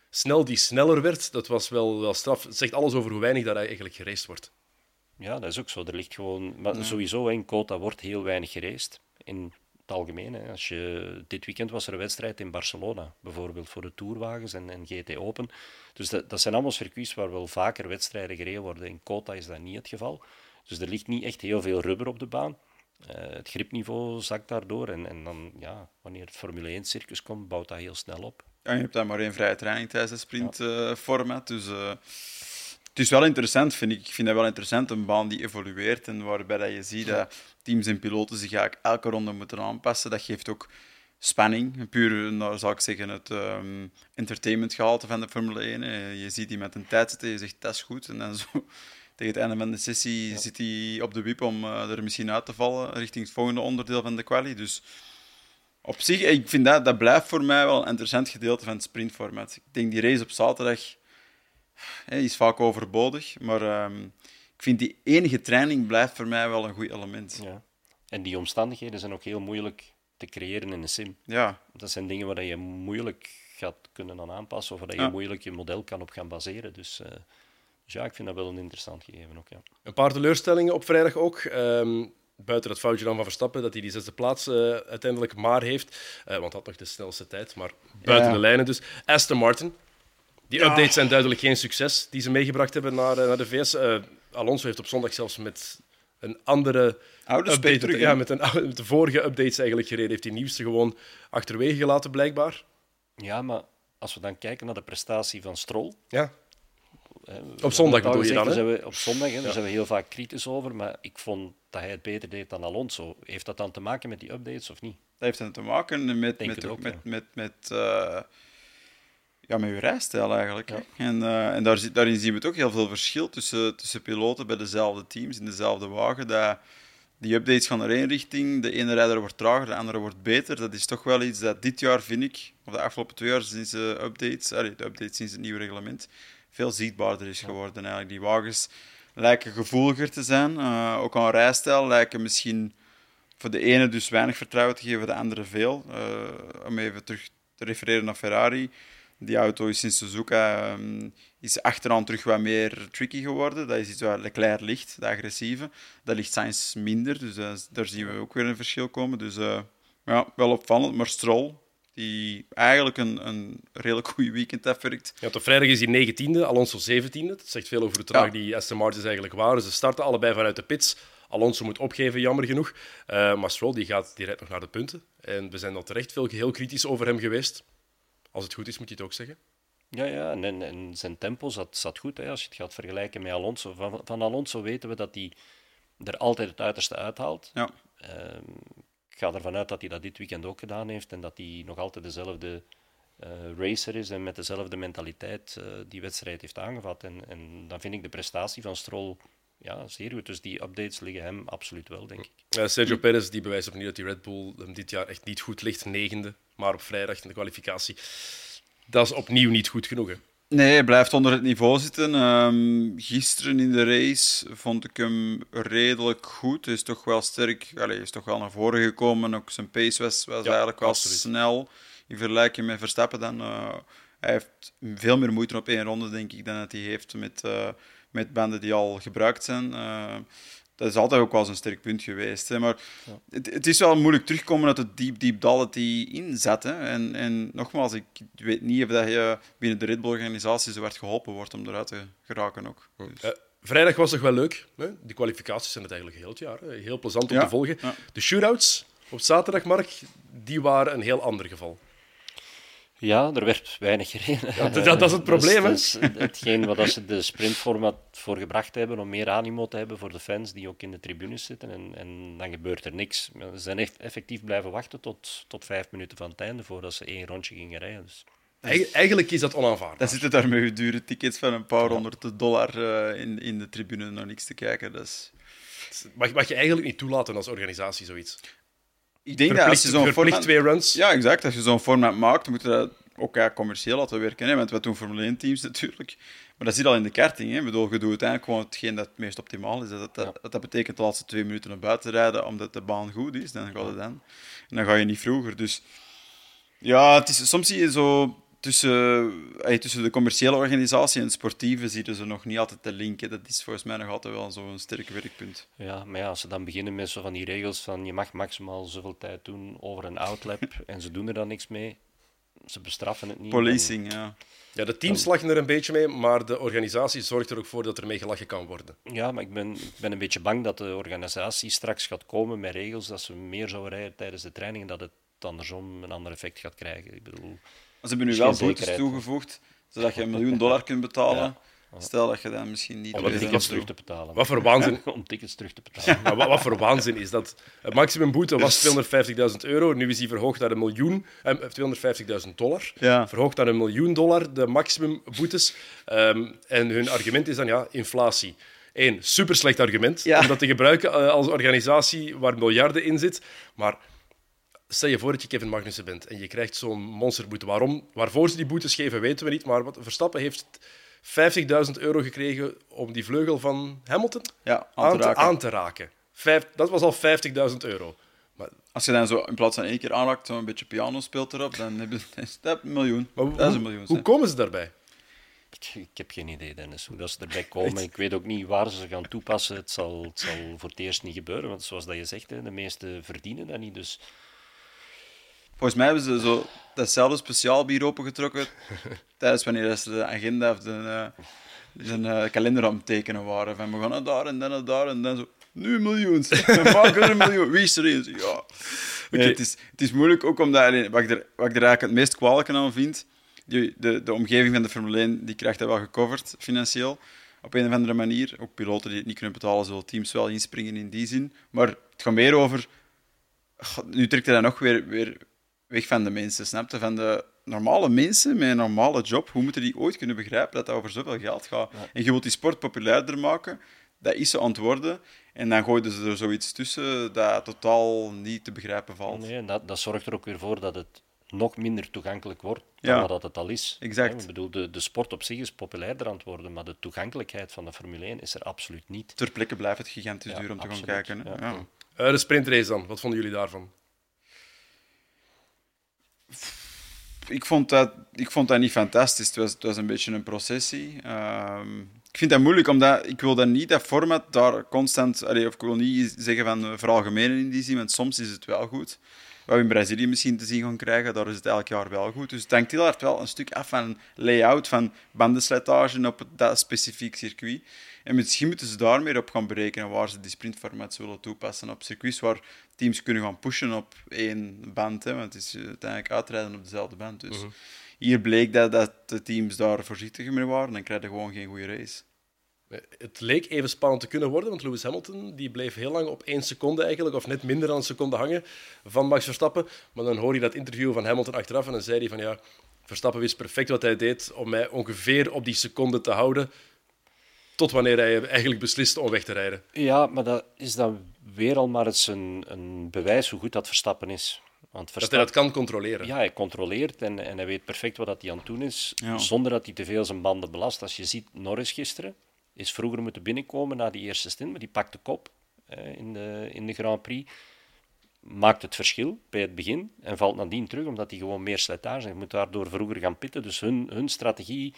snel die sneller werd, dat was wel, wel straf. Het zegt alles over hoe weinig dat hij eigenlijk gereest wordt. Ja, dat is ook zo. Er ligt gewoon... Maar sowieso, in Kota wordt heel weinig gereest. In het algemeen. Hè. Als je, dit weekend was er een wedstrijd in Barcelona, bijvoorbeeld, voor de Tourwagens en, en GT Open. Dus dat, dat zijn allemaal circuits waar wel vaker wedstrijden gereden worden. In Kota is dat niet het geval. Dus er ligt niet echt heel veel rubber op de baan. Uh, het gripniveau zakt daardoor. En, en dan, ja, wanneer het Formule 1-circus komt, bouwt dat heel snel op. Je hebt dan maar één vrije training tijdens het sprintformat. Ja. Uh, dus uh, het is wel interessant, vind ik. Ik vind dat wel interessant, een baan die evolueert en waarbij dat je ziet dat teams en piloten zich eigenlijk elke ronde moeten aanpassen. Dat geeft ook spanning. Puur, nou, zou ik zeggen, het um, entertainmentgehalte van de Formule 1. Je ziet die met een tijd zitten, je zegt dat is goed. En dan zo tegen het einde van de sessie zit hij op de wip om uh, er misschien uit te vallen richting het volgende onderdeel van de quali. Dus op zich, ik vind dat, dat blijft voor mij wel een interessant gedeelte van het sprintformat. Ik denk die race op zaterdag hè, is vaak overbodig, maar um, ik vind die enige training blijft voor mij wel een goed element. Ja. En die omstandigheden zijn ook heel moeilijk te creëren in een sim. Ja. Dat zijn dingen waar je moeilijk gaat kunnen aan aanpassen of waar je moeilijk je model kan op gaan baseren. Dus... Uh, dus ja, ik vind dat wel een interessant gegeven ook. Ja. Een paar teleurstellingen op vrijdag ook. Um, buiten dat foutje dan van Verstappen, dat hij die zesde plaats uh, uiteindelijk maar heeft. Uh, want had nog de snelste tijd, maar buiten Ja. de lijnen dus. Aston Martin. Die updates zijn duidelijk geen succes die ze meegebracht hebben naar, uh, naar de VS. Alonso heeft op zondag zelfs met een andere Oude update, terug, ja, met, een, met de vorige updates eigenlijk gereden. Heeft die nieuwste gewoon achterwege gelaten, blijkbaar. Ja, maar als we dan kijken naar de prestatie van Stroll. Ja, hè, Op zondag bedoel je dan, gezegd, zijn we- op zondag, hè, daar zijn we heel vaak kritisch over. Maar ik vond dat hij het beter deed dan Alonso. Heeft dat dan te maken met die updates of niet? Dat heeft dan te maken met, Denk met, het ook, met, ja. met, met, eh, ja, met uw rijstijl eigenlijk. Ja. En, eh, en daar, daarin zien we toch heel veel verschil tussen, tussen piloten bij dezelfde teams, in dezelfde wagen. Dat, die updates gaan naar één richting, de ene rijder wordt trager, de andere wordt beter. Dat is toch wel iets dat dit jaar, vind ik, of de afgelopen twee jaar sinds de updates, allee, de updates sinds het nieuwe reglement, veel zichtbaarder is geworden. Eigenlijk. Die wagens lijken gevoeliger te zijn, eh, ook aan rijstijl lijken misschien voor de ene dus weinig vertrouwen te geven, voor de andere veel. Eh, om even terug te refereren naar Ferrari. Die auto is sinds Suzuka ehm, is achteraan terug wat meer tricky geworden. Dat is iets waar Leclerc ligt, de agressieve. Dat ligt Sainz minder, dus eh, daar zien we ook weer een verschil komen. Dus ja, wel opvallend. Maar Stroll, die eigenlijk een, een redelijk goede weekend afwerkt. Ja, op vrijdag is hij 19e, Alonso 17e. Dat zegt veel over hoe traag Ja. die Aston Martins eigenlijk waren. Ze starten allebei vanuit de pits. Alonso moet opgeven, jammer genoeg. Eh, maar Stroll die gaat, die rijdt nog naar de punten. En we zijn al terecht veel heel kritisch over hem geweest. Als het goed is, moet je het ook zeggen. Ja, ja en, en, en zijn tempo zat, zat goed. Hè, als je het gaat vergelijken met Alonso. Van, van Alonso weten we dat hij er altijd het uiterste uithaalt. Ja. Ehm, ga ervan uit dat hij dat dit weekend ook gedaan heeft en dat hij nog altijd dezelfde eh, racer is en met dezelfde mentaliteit eh, die wedstrijd heeft aangevat. En, en dan vind ik de prestatie van Stroll ja, zeer goed. Dus die updates liggen hem absoluut wel, denk ik. Eh, Sergio Perez die bewijst opnieuw dat die Red Bull hem dit jaar echt niet goed ligt. Negende, maar op vrijdag in de kwalificatie. Dat is opnieuw niet goed genoeg. Hè. Nee, hij blijft onder het niveau zitten. Ehm, gisteren in de race vond ik hem redelijk goed. Hij is toch wel sterk, allee, hij is toch wel naar voren gekomen. Ook zijn pace was, was Ja, eigenlijk wel absoluut. snel in vergelijking met Verstappen. Dan, eh, hij heeft veel meer moeite op één ronde, denk ik, dan dat hij heeft met, eh, met banden die al gebruikt zijn. Eh, dat is altijd ook wel zijn sterk punt geweest. Hè. Maar het, het is wel moeilijk terugkomen uit het diep, diep dal dat hij inzet. Hè. En, en nogmaals, ik weet niet of dat je binnen de Red Bull-organisatie zo hard geholpen wordt om eruit te geraken ook. Dus- Eh, vrijdag was toch wel leuk. Hè? Die kwalificaties zijn het eigenlijk heel het jaar. Hè? Heel plezant om Ja, te volgen. ja. De shootouts op zaterdag, Mark, die waren een heel ander geval. Ja, er werd weinig gereden. Ja, dat- dat is het probleem, hè? Dat is, dat is hetgeen wat ze de sprintformat voor gebracht hebben, om meer animo te hebben voor de fans die ook in de tribunes zitten. En, en dan gebeurt er niks. Ze zijn echt effectief blijven wachten tot, tot vijf minuten van het einde voordat ze één rondje gingen rijden. Dus, Eigen- Eigenlijk is dat onaanvaardbaar. Dan zitten daar met dure tickets van een paar honderd dollar eh, in, in de tribune naar niks te kijken. Dat is... Mag, mag je eigenlijk niet toelaten als organisatie zoiets. Ik denk dat als je zo'n format... twee runs. Ja, exact. Als je zo'n format maakt, moet je dat ook ja, commercieel laten werken. Hè? Want we doen Formule 1-teams natuurlijk. Maar dat zit al in de karting. Hè? Ik bedoel, je doet uiteindelijk gewoon hetgeen dat het meest optimaal is. Dat, dat, dat, dat betekent de laatste twee minuten naar buiten rijden, omdat de baan goed is. Dan gaat het dan. En dan ga je niet vroeger. Dus ja, het is, soms zie je zo tussen, eh, tussen de commerciële organisatie en het sportieve zie je ze nog niet altijd te linken. Dat is volgens mij nog altijd wel zo'n sterk werkpunt. ja, maar ja, als ze dan beginnen met zo van die regels van je mag maximaal zoveel tijd doen over een outlap en ze doen er dan niks mee, ze bestraffen het niet. dan- Policing, ja. Ja, de teams lachen er een beetje mee, maar de organisatie zorgt er ook voor dat er mee gelachen kan worden. Ja, maar ik ben, ik ben een beetje bang dat de organisatie straks gaat komen met regels dat ze meer zouden rijden tijdens de training en dat het andersom een ander effect gaat krijgen. Ik bedoel, Ze hebben nu wel boetes toegevoegd, zodat je een miljoen dollar kunt betalen. Ja. Stel dat je dan misschien niet... om tickets terug te betalen. Wat voor waanzin. om tickets terug te betalen. Maar wat, wat voor waanzin is dat? Het maximumboete was 250.000 euro. Nu is die verhoogd naar een miljoen. Eh, 250.000 dollar. Ja. Verhoogd naar een miljoen dollar, de maximumboetes. Ehm, en hun argument is dan ja, inflatie. Eén, super slecht argument Ja. om dat te gebruiken eh, als organisatie waar miljarden in zit. Maar stel je voor dat je Kevin Magnussen bent en je krijgt zo'n monsterboete. Waarom, waarvoor ze die boetes geven, weten we niet. Maar wat, Verstappen heeft 50.000 euro gekregen om die vleugel van Hamilton Ja, aan aan te aan te raken. Vijf, dat was al 50.000 euro. Maar, Als je dan zo in plaats van één keer aanraakt, zo een beetje piano speelt erop, dan heb je is dat een miljoen. maar dat is hoe, een miljoen. hoe hè. komen ze daarbij? Ik heb geen idee, Dennis, hoe dat ze erbij komen. Ik weet ook niet waar ze gaan toepassen. Het zal, het zal voor het eerst niet gebeuren, want zoals dat je zegt, hè, de meesten verdienen dat niet. Dus Volgens mij hebben ze zo datzelfde speciaal bier opengetrokken tijdens wanneer ze de agenda of de, zijn uh, kalender aan het tekenen waren. Van we gaan naar daar en dan naar daar en dan zo. Nu een miljoen. We maken een miljoen. Wie is er eens? Ja. Okay, nee. het, is, het is moeilijk ook omdat, wat ik, er, wat ik er eigenlijk het meest kwalijke aan vind, die, de, de omgeving van de Formule 1 die krijgt dat wel gecoverd financieel. Op een of andere manier. Ook piloten die het niet kunnen betalen, zullen teams wel inspringen in die zin. Maar het gaat meer over. Nu trekt hij dat nog weer, weer weg van de mensen, snapte? Van de normale mensen met een normale job, hoe moeten die ooit kunnen begrijpen dat dat over zoveel geld gaat? En je wilt die sport populairder maken, dat is ze antwoorden. En dan gooiden ze er zoiets tussen dat totaal niet te begrijpen valt. Nee, en dat, dat zorgt er ook weer voor dat het nog minder toegankelijk wordt dan ja, wat het al is. Exact. Ik bedoel, de, de sport op zich is populairder aan het worden, maar de toegankelijkheid van de Formule 1 is er absoluut niet. Ter plekke blijft het gigantisch ja, duur om absoluut. te gaan kijken. Hè? Ja. Uh, de sprintrace dan, wat vonden jullie daarvan? Ik vond, dat, ik vond dat niet fantastisch. Het was, het een beetje een processie. Um, ik vind dat moeilijk, omdat ik wil dat niet, dat format daar constant... Of ik wil niet zeggen van uh, veralgemenen in die zin, want soms is het wel goed. Wat we in Brazilië misschien te zien gaan krijgen, daar is het elk jaar wel goed. Dus het hangt heel hard wel een stuk af van layout, van bandenslijtage op dat specifiek circuit. En misschien moeten ze daar meer op gaan berekenen waar ze die sprintformat zullen toepassen op circuits waar teams kunnen gaan pushen op één band. Hè, want het is uiteindelijk uitrijden op dezelfde band. Dus mhm. hier bleek dat, dat de teams daar voorzichtiger mee waren en krijgen gewoon geen goede race. Het leek even spannend te kunnen worden, want Lewis Hamilton die bleef heel lang op één seconde eigenlijk, of net minder dan een seconde hangen van Max Verstappen. Maar dan hoor je dat interview van Hamilton achteraf en dan zei hij van ja, Verstappen wist perfect wat hij deed om mij ongeveer op die seconde te houden tot wanneer hij eigenlijk beslist om weg te rijden. Ja, maar dat is dan weer al maar eens een, een bewijs hoe goed dat Verstappen is. Want Verstappen, dat hij dat kan controleren. Ja, hij controleert en, en hij weet perfect wat hij aan het doen is, zonder dat hij te veel zijn banden belast. Als je ziet, Norris gisteren is vroeger moeten binnenkomen na die eerste stint, maar die pakt de kop eh, in, de, in de Grand Prix. Maakt het verschil bij het begin en valt nadien terug, omdat hij gewoon meer slijtage heeft. Hij moet daardoor vroeger gaan pitten. Dus hun, hun strategie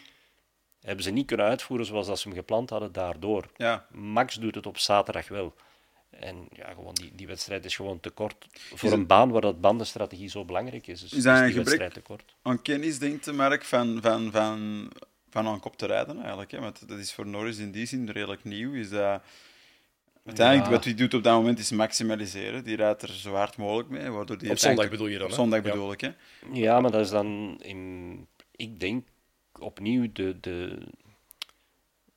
hebben ze niet kunnen uitvoeren zoals dat ze hem gepland hadden daardoor. Ja. Max doet het op zaterdag wel. En ja, gewoon die, die wedstrijd is gewoon te kort voor een baan waar dat bandenstrategie zo belangrijk is. Dus is dat een gebrek te kort. aan kennis, denkt de Mark, van, van, van, van aan kop te rijden eigenlijk? Hè? Want dat is voor Norris in die zin redelijk nieuw. Is dat... Uiteindelijk, wat hij doet op dat moment is maximaliseren. Die rijdt er zo hard mogelijk mee. Waardoor die op zondag bedoel je dan? Op zondag bedoel ik, hè? Ja, maar dat is dan... In, ik denk opnieuw de, de,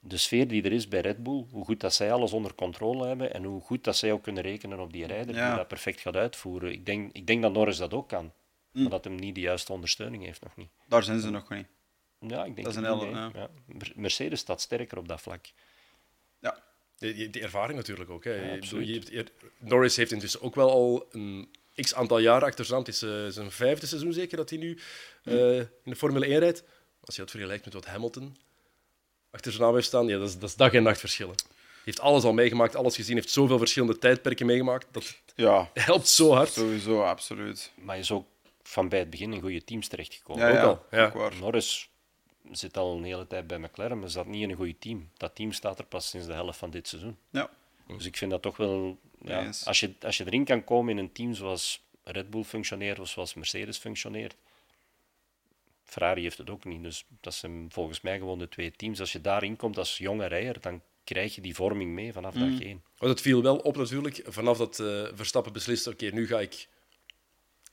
de sfeer die er is bij Red Bull, hoe goed dat zij alles onder controle hebben en hoe goed dat zij ook kunnen rekenen op die rijder die dat perfect gaat uitvoeren. Ik denk, ik denk dat Norris dat ook kan, hm. maar dat hem niet de juiste ondersteuning heeft nog niet. Daar zijn ze nog niet. Ja, ik denk dat is een hele, ja. Mercedes staat sterker op dat vlak. Ja. Die, die ervaring natuurlijk ook. Hè. je, Norris heeft intussen ook wel al een x aantal jaar achter zijn Het is uh, zijn vijfde seizoen zeker dat hij nu uh, in de Formule 1 rijdt als je dat vergelijkt met wat Hamilton achter zijn naam heeft staan, ja, dat, is, dat is dag en nacht verschillen. Hij heeft alles al meegemaakt, alles gezien, heeft zoveel verschillende tijdperken meegemaakt. Dat ja, helpt zo hard. Sowieso, absoluut. Maar je is ook van bij het begin in goede teams terechtgekomen. Ja, ja, ook al. Ja. Norris zit al een hele tijd bij McLaren, maar zat niet in een goede team. Dat team staat er pas sinds de helft van dit seizoen. Ja. Dus ik vind dat toch wel... Ja, als, je, als je erin kan komen in een team zoals Red Bull functioneert of zoals Mercedes functioneert, Ferrari heeft het ook niet. Dus dat zijn volgens mij gewoon de twee teams. Als je daarin komt als jonge rijder, dan krijg je die vorming mee vanaf dag mm. één. Want het viel wel op natuurlijk, vanaf dat uh, Verstappen besliste, oké, nu ga ik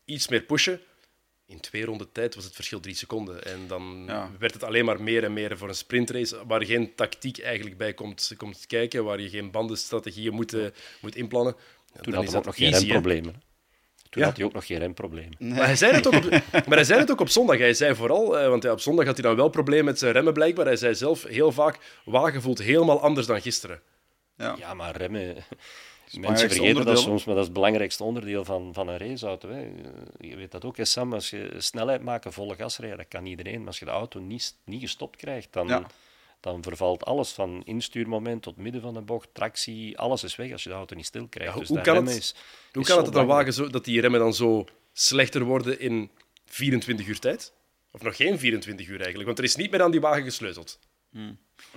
iets meer pushen. In twee ronden tijd was het verschil drie seconden. En dan werd het alleen maar meer en meer voor een sprintrace, waar geen tactiek eigenlijk bij komt, komt kijken, waar je geen bandenstrategieën moet, uh, moet inplannen. Toen dan is dat nog geen problemen. Toen ja. had hij ook nog geen remprobleem. Maar, hij zei het ook op, maar hij zei het ook op zondag. Hij zei vooral, eh, want ja, op zondag had hij dan wel problemen met zijn remmen blijkbaar. Hij zei zelf heel vaak, wagen voelt helemaal anders dan gisteren. Ja, ja maar remmen... Mensen vergeten dat soms, maar dat is het belangrijkste onderdeel van, van een raceauto. Hè. Je weet dat ook, hè, Sam. Als je snelheid maken, volle gas rijden, dat kan iedereen. Maar als je de auto niet, niet gestopt krijgt, dan, dan vervalt alles van instuurmoment tot midden van de bocht, tractie, alles is weg als je de auto niet stil krijgt. dus hoe, kan het, is, hoe kan het dan wagen zo, dat die remmen dan zo slechter worden in 24 uur tijd? Of nog geen 24 uur eigenlijk, want er is niet meer aan die wagen gesleuteld.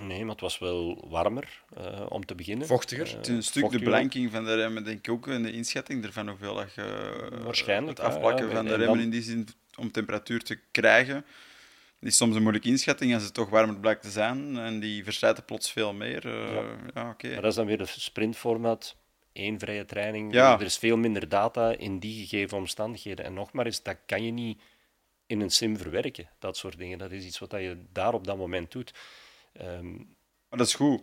Nee, maar het was wel warmer uh, om te beginnen. Vochtiger. Uh, een stuk vochtiger. de blanking van de remmen, denk ik ook, in de inschatting ervan hoeveel dat je Waarschijnlijk, het afplakken ja, van de remmen dan... in die zin om temperatuur te krijgen. Is soms een moeilijke inschatting als het toch warmer blijkt te zijn en die verslijten plots veel meer. Uh, ja. ja okay. Maar dat is dan weer het sprintformat. Eén vrije training. Ja. Er is veel minder data in die gegeven omstandigheden. En nog maar eens, dat kan je niet in een sim verwerken. Dat soort dingen. Dat is iets wat je daar op dat moment doet. Um, maar dat is goed.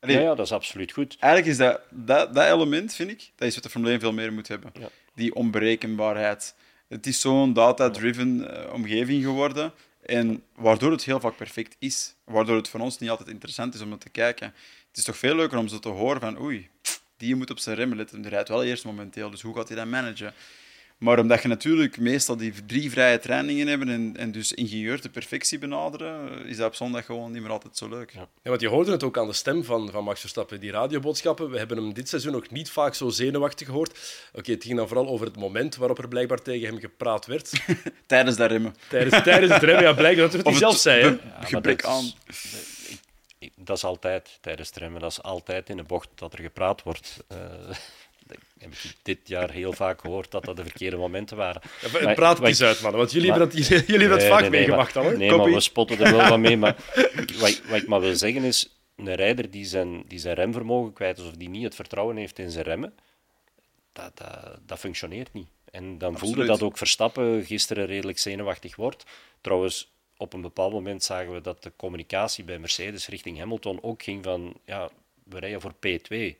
Allee, ja, ja, dat is absoluut goed. Eigenlijk is dat, dat, dat element, vind ik, dat is wat de Formule 1 veel meer moet hebben. Ja. Die onberekenbaarheid. Het is zo'n data-driven uh, omgeving geworden. En waardoor het heel vaak perfect is. Waardoor het voor ons niet altijd interessant is om te kijken. Het is toch veel leuker om zo te horen van oei, die moet op zijn remmen letten. Die rijdt wel eerst momenteel, dus hoe gaat hij dat managen? Maar omdat je natuurlijk meestal die drie vrije trainingen hebben en, en dus ingenieur de perfectie benaderen, is dat op zondag gewoon niet meer altijd zo leuk. Ja. ja want je hoorde het ook aan de stem van, van Max Verstappen, die radioboodschappen. We hebben hem dit seizoen ook niet vaak zo zenuwachtig gehoord. Oké, het ging dan vooral over het moment waarop er blijkbaar tegen hem gepraat werd. tijdens dat remmen. Tijdens, tijdens het remmen, ja, blijkbaar dat hij zelf zei. Hè? Ja, gebrek aan. Dat is altijd tijdens het remmen, dat is altijd in de bocht dat er gepraat wordt. Uh, heb ik dit jaar heel vaak gehoord dat dat de verkeerde momenten waren. Ja, maar, praat het eens uit, man, want jullie hebben dat, jullie hebben dat vaak nee, meegemaakt al. Nee, maar we spotten er wel van mee. Maar wat, wat ik maar wil zeggen is, een rijder die zijn, die zijn remvermogen kwijt is of die niet het vertrouwen heeft in zijn remmen, dat, dat, dat functioneert niet. En dan Absoluut. voelde dat ook Verstappen gisteren redelijk zenuwachtig wordt. Trouwens, op een bepaald moment zagen we dat de communicatie bij Mercedes richting Hamilton ook ging van, ja, we rijden voor P2.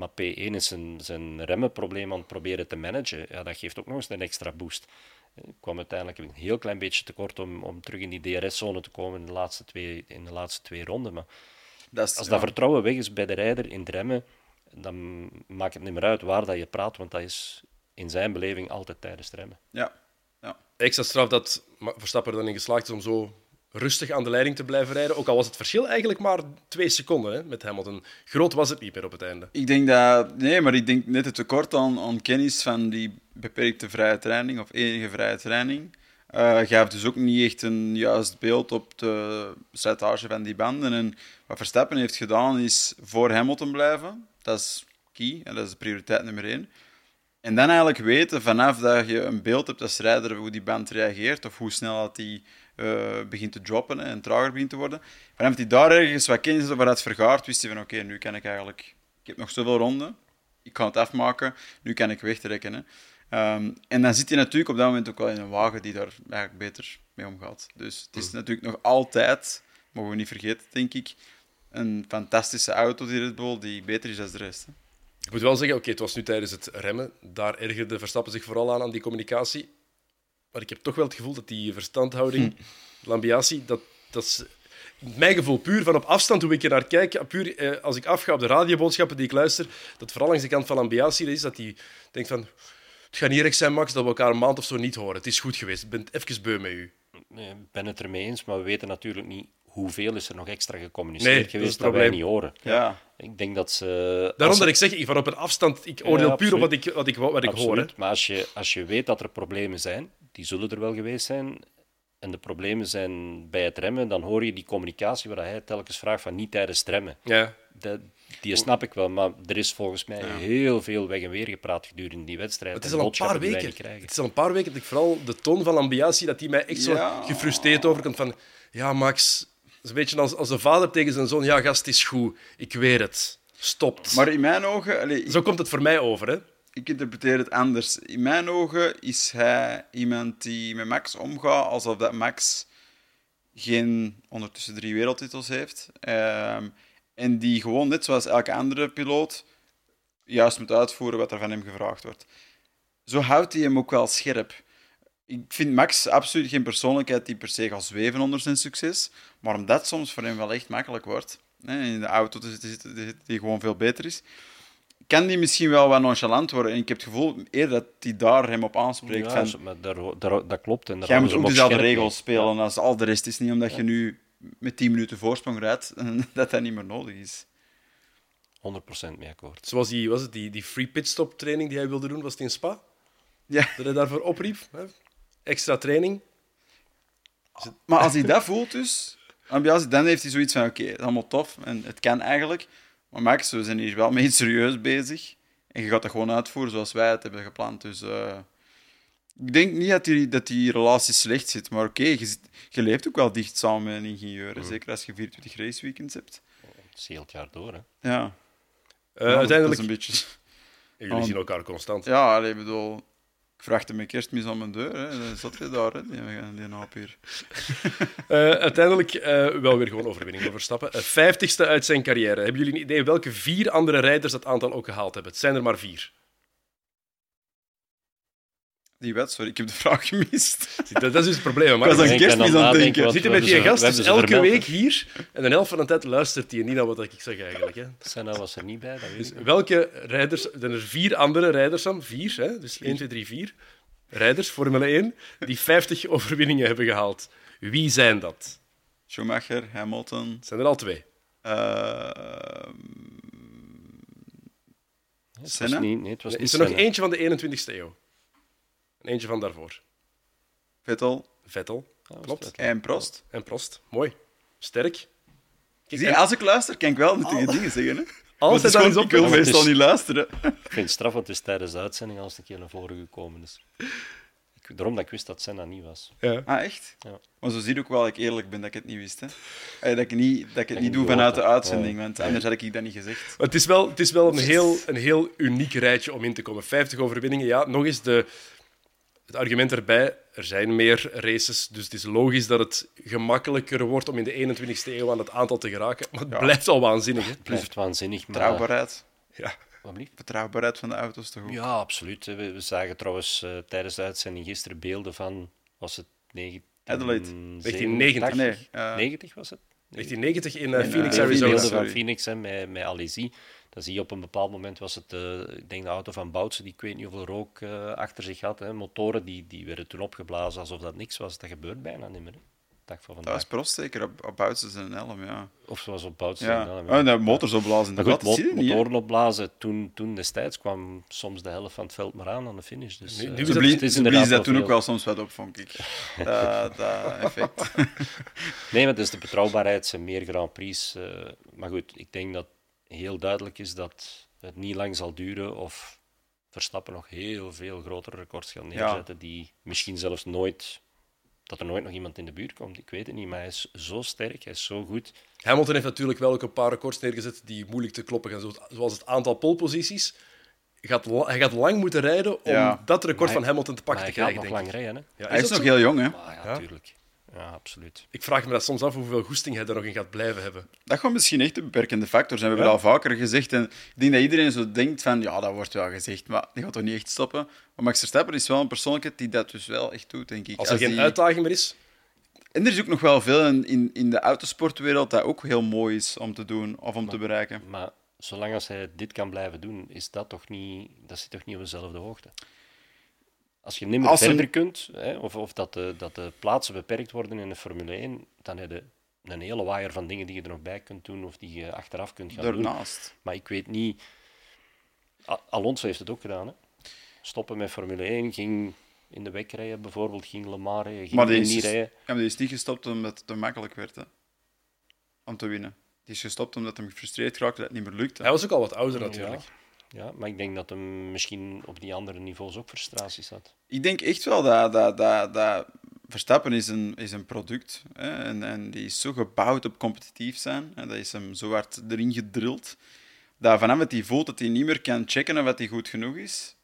Maar P1 is zijn, zijn remmenprobleem aan het proberen te managen. Ja, dat geeft ook nog eens een extra boost. Ik kwam uiteindelijk een heel klein beetje tekort om, om terug in die DRS-zone te komen in de laatste twee, in de laatste twee ronden. Maar dat is, als dat vertrouwen weg is bij de rijder in het remmen, dan maakt het niet meer uit waar dat je praat, want dat is in zijn beleving altijd tijdens het remmen. Ja. ja. Extra straf dat Verstappen er dan in geslaagd is om zo rustig aan de leiding te blijven rijden. Ook al was het verschil eigenlijk maar twee seconden hè, met Hamilton. Groot was het niet meer op het einde. Ik denk dat... Nee, maar ik denk net het tekort aan, aan kennis van die beperkte vrije training, of enige vrije training, uh, gaf dus ook niet echt een juist beeld op de slijtage van die banden. En wat Verstappen heeft gedaan, is voor Hamilton blijven. Dat is key, en dat is prioriteit nummer één. En dan eigenlijk weten, vanaf dat je een beeld hebt als rijder, hoe die band reageert, of hoe snel dat die uh, begint te droppen en trager begint te worden. Vanaf hij daar ergens wat kennis over had vergaard, wist hij van oké, nu kan ik eigenlijk... Ik heb nog zoveel ronden, ik kan het afmaken, nu kan ik wegtrekken. Hè. Um, en dan zit hij natuurlijk op dat moment ook wel in een wagen die daar eigenlijk beter mee omgaat. Dus het is mm. natuurlijk nog altijd, mogen we niet vergeten, denk ik, een fantastische auto, die Red Bull, die beter is dan de rest. Hè. Ik moet wel zeggen, oké, het was nu tijdens het remmen. Daar ergerde Verstappen zich vooral aan, aan die communicatie. Maar ik heb toch wel het gevoel dat die verstandhouding, hm. lambiatie, dat, dat is mijn gevoel puur van op afstand hoe ik er naar kijk. Puur eh, als ik afga op de radioboodschappen die ik luister, dat vooral langs de kant van lambiatie is dat hij denkt van het gaat niet recht zijn, Max, dat we elkaar een maand of zo niet horen. Het is goed geweest. Ik ben even beu met u. Nee, ik ben het ermee eens, maar we weten natuurlijk niet hoeveel is er nog extra gecommuniceerd nee, geweest dat, dat wij niet horen. Ja. Ik denk dat ze... Daarom dat ik zeg, van op een afstand, ik oordeel puur op wat ik, wat ik, wat ik hoor. Maar als je, als je weet dat er problemen zijn, die zullen er wel geweest zijn, en de problemen zijn bij het remmen, dan hoor je die communicatie waar hij telkens vraagt van niet tijdens het remmen. Ja. Dat, die snap ik wel, maar er is volgens mij heel veel weg en weer gepraat gedurende die wedstrijd. Het is al een paar weken. Het is al een paar weken dat ik vooral de toon van ambiatie, dat die mij echt zo gefrustreerd overkomt van ja, Max, is een beetje als, als een vader tegen zijn zoon, ja, gast, is goed, ik weet het. Stopt. Maar in mijn ogen... Allez, Zo komt het voor mij over, hè ik interpreteer het anders. In mijn ogen is hij iemand die met Max omgaat alsof dat Max geen ondertussen drie wereldtitels heeft. Ehm, en die gewoon, net zoals elke andere piloot, juist moet uitvoeren wat er van hem gevraagd wordt. Zo houdt hij hem ook wel scherp. Ik vind Max absoluut geen persoonlijkheid die per se gaat zweven onder zijn succes, maar omdat soms voor hem wel echt makkelijk wordt. In de auto te zitten die gewoon veel beter is kan die misschien wel wat nonchalant worden. En ik heb het gevoel eerder dat hij daar hem op aanspreekt. Ja, van, daar, daar, dat klopt. En jij moet ook dezelfde regels spelen als al de rest. is niet omdat je nu met 10 minuten voorsprong rijdt, dat dat niet meer nodig is. 100% mee akkoord. Zoals die, was het, die, die free pitstop training die hij wilde doen, was het in Spa? Ja. Dat hij daarvoor opriep. Hè? Extra training. Maar als hij dat voelt dus, dan heeft hij zoiets van, oké, okay, allemaal tof en het kan eigenlijk. Maar Max, we zijn hier wel mee serieus bezig. En je gaat dat gewoon uitvoeren zoals wij het hebben gepland. Dus uh, ik denk niet dat die, dat die relatie slecht zit. Maar oké, je, je, leeft ook wel dicht samen met een ingenieur. Mm. Zeker als je 24 raceweekends hebt. Het is heel het jaar door, hè? Ja. Uh, ja uiteindelijk... een beetje... Jullie zien elkaar constant. Ja, alleen bedoel... Ik vraagde mijn kerstmis aan mijn deur. Hè. Dan zat je daar, hè, die, die naap hier. Uh, uiteindelijk uh, wel weer gewoon overwinning over Verstappen. Uh, vijftigste uit zijn carrière. Hebben jullie een idee welke vier andere rijders dat aantal ook gehaald hebben? Het zijn er maar vier. Die wet, sorry, ik heb de vraag gemist. Dat, dat is dus het probleem. Maar ik was aan kerstmis aan het denken. We zitten met die gast dus elke week hier en de helft van de tijd luistert hij niet naar wat ik zeg eigenlijk. Hè. Senna was er niet bij. Dat dus welke rijders... Er zijn er vier andere rijders dan, vier, hè? dus 1, 2, 3, 4 rijders, Formule 1, die 50 overwinningen hebben gehaald. Wie zijn dat? Schumacher, Hamilton. Zijn er al twee. Uh, Senna? Niet, nee, het was niet is er nog eentje van de 21ste eeuw? En eentje van daarvoor. Vettel. Vettel, klopt. En Prost. En Prost, mooi. Sterk. Kijk, Zie, als ik luister, kan ik wel nuttige oh. dingen zeggen. Hè? Als het dan Ik wil meestal niet luisteren. Ik vind het straf, want het is tijdens de uitzending al eens een keer naar voren gekomen. Dus. Ik, daarom dat ik wist dat Senna niet was. Ja. Ah, echt? Ja. Maar zo zie je ook wel dat ik eerlijk ben dat ik het niet wist. Hè? dat ik, niet, dat ik het niet doe vanuit de uitzending, want anders had ik dat niet gezegd. Het is wel, het is wel een, heel, een heel uniek rijtje om in te komen. 50 overwinningen, ja. Nog eens de het argument erbij, er zijn meer races, dus het is logisch dat het gemakkelijker wordt om in de 21ste eeuw aan het aantal te geraken. Maar het blijft al waanzinnig. Hè? Het blijft waanzinnig. Maar... Betrouwbaarheid. Ja. Betrouwbaarheid van de auto's toch ook? Ja, absoluut. We, we zagen trouwens uh, tijdens de uitzending gisteren beelden van, was het 19... Adelaide. 1990. Nee, uh, 90 was het? 1990 in uh, Phoenix, Arizona. beelden van Phoenix hè, met, met Alizi. Dan zie je op een bepaald moment was het, uh, ik denk de auto van Boutsen, die ik weet niet hoeveel rook uh, achter zich had. Hè. Motoren die, die werden toen opgeblazen alsof dat niks was. Dat gebeurt bijna niet meer. Hè. Dag van vandaag. Dat is Prost zeker, op, op Boutsen zijn helm, ja. Of zoals op Boutsen ja. zijn helm. Ja. Oh, nee, motors opblazen. Maar goed, mo motoren opblazen. Toen, toen destijds kwam soms de helft van het veld maar aan aan de finish. Dus, nu, nu uh, blies, het is inderdaad dat toen ook wel soms wat op, vond ik. dat, dat effect. nee, maar dus de betrouwbaarheid zijn meer Grand Prix. Uh, maar goed, ik denk dat heel duidelijk is dat het niet lang zal duren of Verstappen nog heel veel grotere records gaan neerzetten, ja. die misschien zelfs nooit, dat er nooit nog iemand in de buurt komt. Ik weet het niet, maar hij is zo sterk, hij is zo goed. Hamilton heeft natuurlijk wel ook een paar records neergezet die moeilijk te kloppen gaan, zoals het aantal poleposities. Gaat, hij gaat lang moeten rijden om ja. dat record van Hamilton te pakken te krijgen. Hij gaat nog lang rijden. Hè? Ja, hij is, is nog heel jong, hè? Ah, ja, natuurlijk. Ja, absoluut. Ik vraag me dat soms af hoeveel goesting hij er nog in gaat blijven hebben. Dat gaat misschien echt een beperkende factor zijn. We hebben ja. al vaker gezegd. En ik denk dat iedereen zo denkt van, ja, dat wordt wel gezegd, maar die gaat toch niet echt stoppen. Maar Max Verstappen is wel een persoonlijkheid die dat dus wel echt doet, denk ik. Als er Als geen die... uitdaging meer is? En er is ook nog wel veel in, in, in de autosportwereld dat ook heel mooi is om te doen of om maar, te bereiken. Maar zolang als hij dit kan blijven doen, is dat toch niet, dat zit toch niet op dezelfde hoogte? Als je niet meer Als een- verder kunt, hè, of, of dat, de, dat de plaatsen beperkt worden in de Formule 1, dan heb je een hele waaier van dingen die je er nog bij kunt doen of die je achteraf kunt gaan doen. Daarnaast. Maar ik weet niet... Alonso heeft het ook gedaan. Hè. Stoppen met Formule 1, ging in de week rijden bijvoorbeeld, ging Le Mans rijden, ging Maar die is, niet rijden. ja, maar die is niet gestopt omdat het te makkelijk werd hè, om te winnen. Die is gestopt omdat hij gefrustreerd raakte dat het niet meer lukte. Hij was ook al wat ouder natuurlijk. Ja, maar ik denk dat hem misschien op die andere niveaus ook frustraties had. Ik denk echt wel dat, dat, dat, dat Verstappen is een, is een product. Hè, en, en die is zo gebouwd op competitief zijn. En dat is hem zo hard erin gedrild. Dat vanaf dat hij voelt dat hij niet meer kan checken of hij goed genoeg is.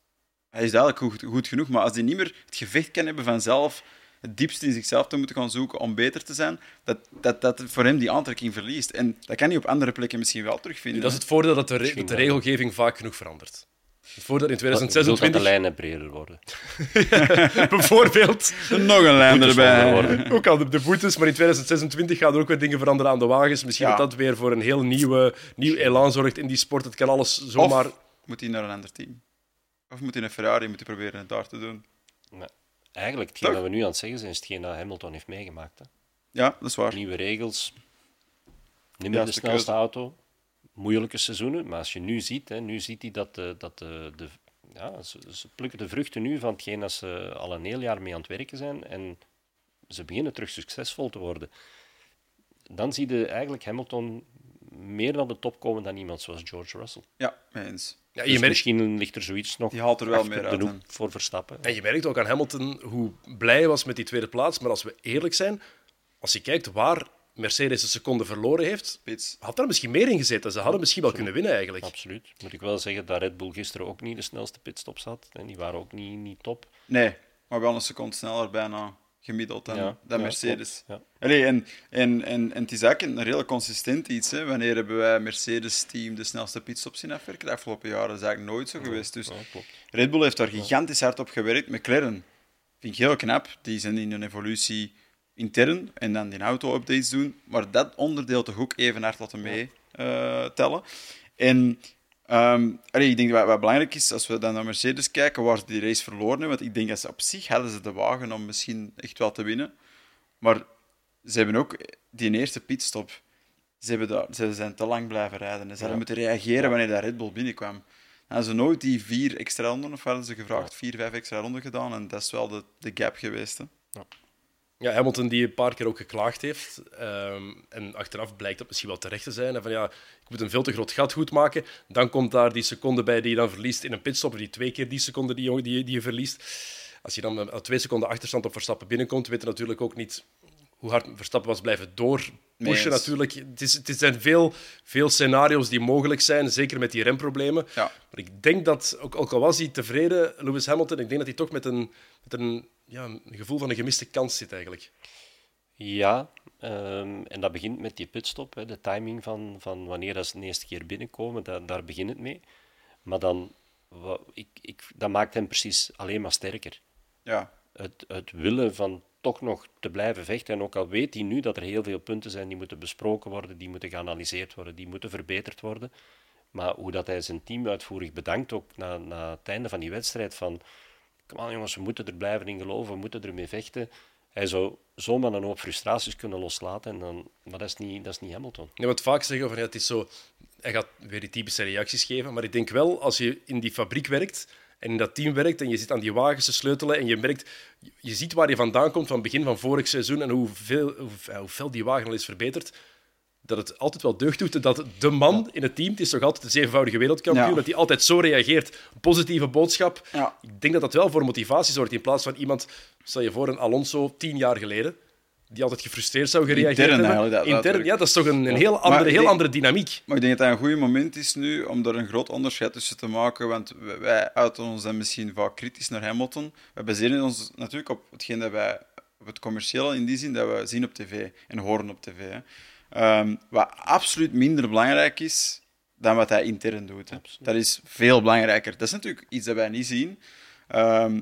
Hij is eigenlijk goed, goed genoeg, maar als hij niet meer het gevecht kan hebben vanzelf, het diepste in zichzelf te moeten gaan zoeken om beter te zijn, dat, dat, dat voor hem die aantrekking verliest. En dat kan hij op andere plekken misschien wel terugvinden. Dat is het voordeel dat de, re- dat de regelgeving vaak genoeg verandert. Het voordeel in Ik bedoel dat 2026 de lijnen breder worden. bijvoorbeeld. Nog een lijn erbij. ook al de, de boetes, maar in 2026 gaan er ook weer dingen veranderen aan de wagens. Misschien Ja. dat dat weer voor een heel nieuwe, nieuw elan zorgt in die sport. Het kan alles zomaar... Of moet hij naar een ander team? Of moet hij een Ferrari moeten proberen het daar te doen? Maar eigenlijk, hetgeen Toch? dat we nu aan het zeggen zijn, is hetgeen dat Hamilton heeft meegemaakt. Hè. Ja, dat is waar. Nieuwe regels, niet meer de snelste auto, moeilijke seizoenen. Maar als je nu ziet, hè, nu ziet hij dat, de, dat de, de, ja, ze, ze plukken de vruchten nu van hetgeen dat ze al een heel jaar mee aan het werken zijn. En ze beginnen terug succesvol te worden. Dan zie je eigenlijk Hamilton meer naar de top komen dan iemand zoals George Russell. Ja, eens. Ja, Dus je merkt, misschien ligt er zoiets nog Die haalt er wel meer uit, voor Verstappen. en je merkt ook aan Hamilton hoe blij hij was met die tweede plaats. Maar als we eerlijk zijn, als je kijkt waar Mercedes een seconde verloren heeft, Pits. had daar misschien meer in gezeten. Ze hadden misschien wel kunnen winnen eigenlijk. Absoluut. Moet ik wel zeggen dat Red Bull gisteren ook niet de snelste pitstops had. En die waren ook niet, niet top. Nee, maar wel een seconde sneller bijna gemiddeld dan, Ja, dan ja, Mercedes. klopt, Allee, en, en, en, en het is eigenlijk een heel consistent iets. Hè. Wanneer hebben wij Mercedes-team de snelste pitstops zien afwerken? De afgelopen jaren is eigenlijk nooit zo geweest. Dus. Red Bull heeft daar gigantisch hard op gewerkt. McLaren vind ik heel knap. Die zijn in een evolutie intern en dan die auto-updates doen. Maar dat onderdeel toch ook even hard laten meetellen. en allee, ik denk dat wat belangrijk is, als we dan naar Mercedes kijken, waar ze die race verloren hebben. Want ik denk dat ze op zich hadden ze de wagen om misschien echt wel te winnen. Maar ze hebben ook die eerste pitstop. Ze, hebben daar, ze zijn te lang blijven rijden. En ze hadden moeten reageren wanneer dat Red Bull binnenkwam. Hadden ze nooit die vier extra ronden, of hadden ze gevraagd vier, vijf extra ronden gedaan? En dat is wel de, de gap geweest. Hè? Ja, Hamilton die een paar keer ook geklaagd heeft. Ehm, en achteraf blijkt dat misschien wel terecht te zijn. En van ja, ik moet een veel te groot gat goed maken. Dan komt daar die seconde bij die je dan verliest in een pitstop. Die twee keer die seconde die, je- die, die je verliest. Als je dan met twee seconden achterstand op Verstappen binnenkomt, weet je natuurlijk ook niet hoe hard Verstappen was blijven doorpushen. Nee, natuurlijk. Het, is, het zijn veel, veel scenario's die mogelijk zijn, zeker met die remproblemen. Ja. Maar ik denk dat, ook, ook al was hij tevreden, Lewis Hamilton, ik denk dat hij toch met een, met een, ja, een gevoel van een gemiste kans zit eigenlijk. Ja, ehm, en dat begint met die pitstop, hè, de timing van, van wanneer dat ze de eerste keer binnenkomen, daar, daar begint het mee. Maar dan, ik, ik, dat maakt hem precies alleen maar sterker. Ja. Het, het willen van toch nog te blijven vechten. En ook al weet hij nu dat er heel veel punten zijn die moeten besproken worden, die moeten geanalyseerd worden, die moeten verbeterd worden. Maar hoe dat hij zijn team uitvoerig bedankt, ook na, na het einde van die wedstrijd, van kom aan jongens, we moeten er blijven in geloven, we moeten ermee vechten. Hij zou zomaar een hoop frustraties kunnen loslaten, en dan, maar dat is niet, dat is niet Hamilton. Je moet vaak zeggen van ja, het is zo. Hij gaat weer die typische reacties geven. Maar ik denk wel, als je in die fabriek werkt en in dat team werkt en je zit aan die wagens te sleutelen en je merkt, je ziet waar je vandaan komt van het begin van vorig seizoen en hoeveel, hoe, ja, hoe fel die wagen al is verbeterd. Dat het altijd wel deugd doet dat de man in het team, het is toch altijd de zevenvoudige wereldkampioen, Ja. dat hij altijd zo reageert. Positieve boodschap. Ja. Ik denk dat dat wel voor motivatie zorgt in plaats van iemand, stel je voor, een Alonso tien jaar geleden, die altijd gefrustreerd zou gereageerd Intern hebben. dat- Intern, ja, dat is toch een, een heel, andere, heel denk- andere dynamiek. Maar ik denk dat dat een goed moment is nu om daar een groot onderscheid tussen te maken. Want wij- wij uiten ons dan misschien vaak kritisch naar Hamilton. We baseren ons natuurlijk op hetgeen dat wij, op het commerciële in die zin dat we zien op tv en horen op tv. Hè. Ehm, wat absoluut minder belangrijk is dan wat hij intern doet. Dat is veel belangrijker. Dat is natuurlijk iets dat wij niet zien. Ehm,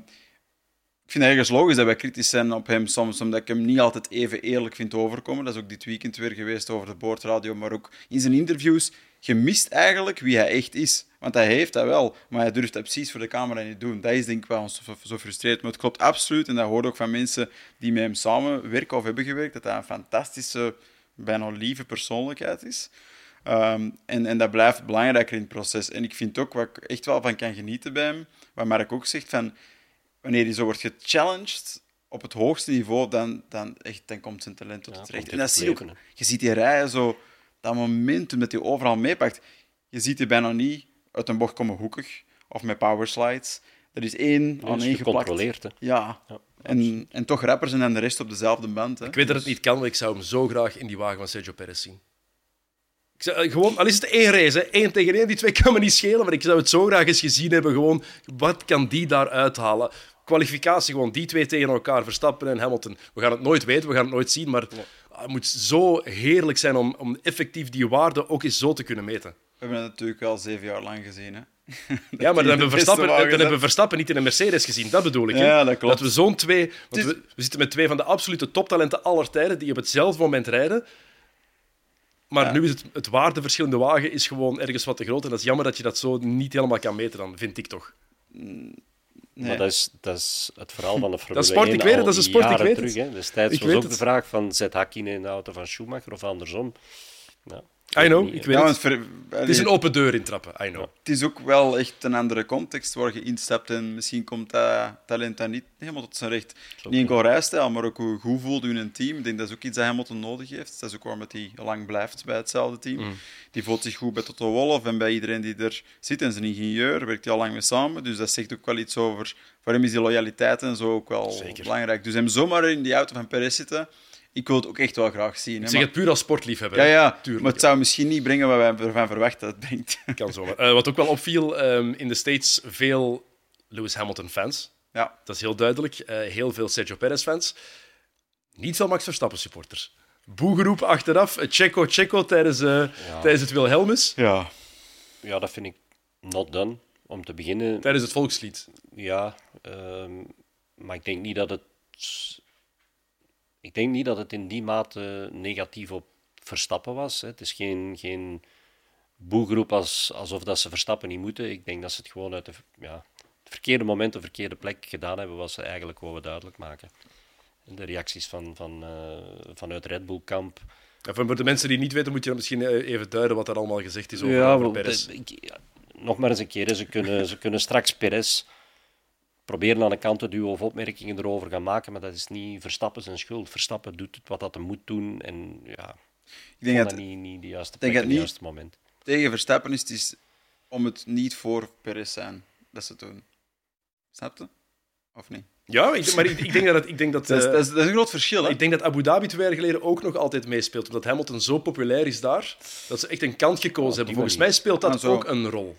ik vind het ergens logisch dat wij kritisch zijn op hem soms, omdat ik hem niet altijd even eerlijk vind overkomen. Dat is ook dit weekend weer geweest over de boordradio, maar ook in zijn interviews. Je mist eigenlijk wie hij echt is. Want hij heeft dat wel, maar hij durft dat precies voor de camera niet doen. Dat is denk ik wel ons zo, zo frustreerd. Maar het klopt absoluut, en dat hoor ik ook van mensen die met hem samenwerken of hebben gewerkt, dat hij een fantastische, bijna lieve persoonlijkheid is. Ehm, en, en dat blijft belangrijker in het proces. En ik vind ook, wat ik echt wel van kan genieten bij hem, wat Mark ook zegt, van wanneer hij zo wordt gechallenged op het hoogste niveau, dan, dan, echt, dan komt zijn talent tot Ja, het recht. En dat zie je ook. Je ziet die rijden zo, dat momentum dat hij overal meepakt. Je ziet hij bijna niet uit een bocht komen hoekig of met powerslides. Er is één Dat aan is één geplakt. gecontroleerd. Hè. Ja. Ja, En, en toch rappers en dan de rest op dezelfde band. Hè. Ik weet dat het niet kan, maar ik zou hem zo graag in die wagen van Sergio Perez zien. Ik zou, eh, gewoon, al is het één race, hè, één tegen één, die twee kan me niet schelen, maar ik zou het zo graag eens gezien hebben. Gewoon, wat kan die daar uithalen? Kwalificatie, gewoon die twee tegen elkaar, Verstappen en Hamilton. We gaan het nooit weten, we gaan het nooit zien, maar ah, het moet zo heerlijk zijn om, om effectief die waarde ook eens zo te kunnen meten. We hebben het natuurlijk al zeven jaar lang gezien. Hè. Ja, maar dan hebben, Verstappen, dan hebben we. Verstappen niet in een Mercedes gezien, dat bedoel ik. hè. Ja, dat klopt. we zo'n twee... Want Het is- we, we zitten met twee van de absolute toptalenten aller tijden die op hetzelfde moment rijden. Maar Ja. nu is het, het waardeverschil in de wagen is gewoon ergens wat te groot. En dat is jammer dat je dat zo niet helemaal kan meten, dan, vind ik toch. Nee. Maar dat is, dat is het verhaal van de Formule is sport, 1 ik weet het, dat is een sport, ik weet terug. het. Destijds Ik was weet ook het. de vraag van, zet Hakkinen in de auto van Schumacher of andersom? Ja. I know, ik weet Ja, het. ver- Het is een open deur intrappen, I know. Het is ook wel echt een andere context waar je instapt en misschien komt dat talent dan niet helemaal tot zijn recht. Niet enkel rijstijl, maar ook hoe goed voelt u in een team. Ik denk dat is ook iets dat Hamilton nodig heeft. Dat is ook waarom hij lang blijft bij hetzelfde team. Mm. Die voelt zich goed bij Toto Wolff en bij iedereen die er zit. En zijn ingenieur werkt hij al lang mee samen. Dus dat zegt ook wel iets over... Voor hem is die loyaliteit en zo ook wel Zeker. belangrijk. Dus hem zomaar in die auto van Perez zitten, ik wil het ook echt wel graag zien. Hè, Ik zeg het puur als sportliefhebber. ja, ja, Tuurlijk. maar het zou misschien niet brengen wat wij ervan verwachten dat het brengt. Kan zomaar. Eh, wat ook wel opviel, ehm, in de States veel Lewis Hamilton-fans. ja. Dat is heel duidelijk. Eh, heel veel Sergio Perez-fans. Niet veel Max Verstappen-supporters. Boegeroep achteraf. eh, Checo, Checo tijdens, eh, tijdens het Wilhelmus. Ja. Ja, dat vind ik not done. Om te beginnen, Tijdens het volkslied. ja. ehm, maar ik denk niet dat het... Ik denk niet dat het in die mate negatief op Verstappen was. Hè. Het is geen, geen boegroep als, alsof dat ze Verstappen niet moeten. Ik denk dat ze het gewoon uit de, ja, het verkeerde moment, de verkeerde plek gedaan hebben, wat ze eigenlijk wouden duidelijk maken. En de reacties van, van, eh, vanuit Red Bull kamp. En voor de mensen die niet weten, moet je dan misschien eh, even duiden wat er allemaal gezegd is over, ja, over wel, Perez. ik- ja, nog maar eens een keer. Ze kunnen, ze kunnen straks Perez proberen aan de kant te duwen of opmerkingen erover gaan maken, maar dat is niet Verstappen zijn schuld. Verstappen doet het wat dat hij moet doen en ja, Ik denk dat dat niet, niet de juiste plek het niet- juiste moment. tegen Verstappen is het is om het niet voor Perez zijn dat ze het doen. Snap je? Of niet? Ja, ik, maar ik, ik denk dat... Het, ik denk dat Dat is, eh, dat is, dat is een groot verschil. Hè? Ik denk dat Abu Dhabi twee jaar geleden ook nog altijd meespeelt. Omdat Hamilton zo populair is daar, dat ze echt een kant gekozen hebben. Volgens mij speelt dat ook een rol.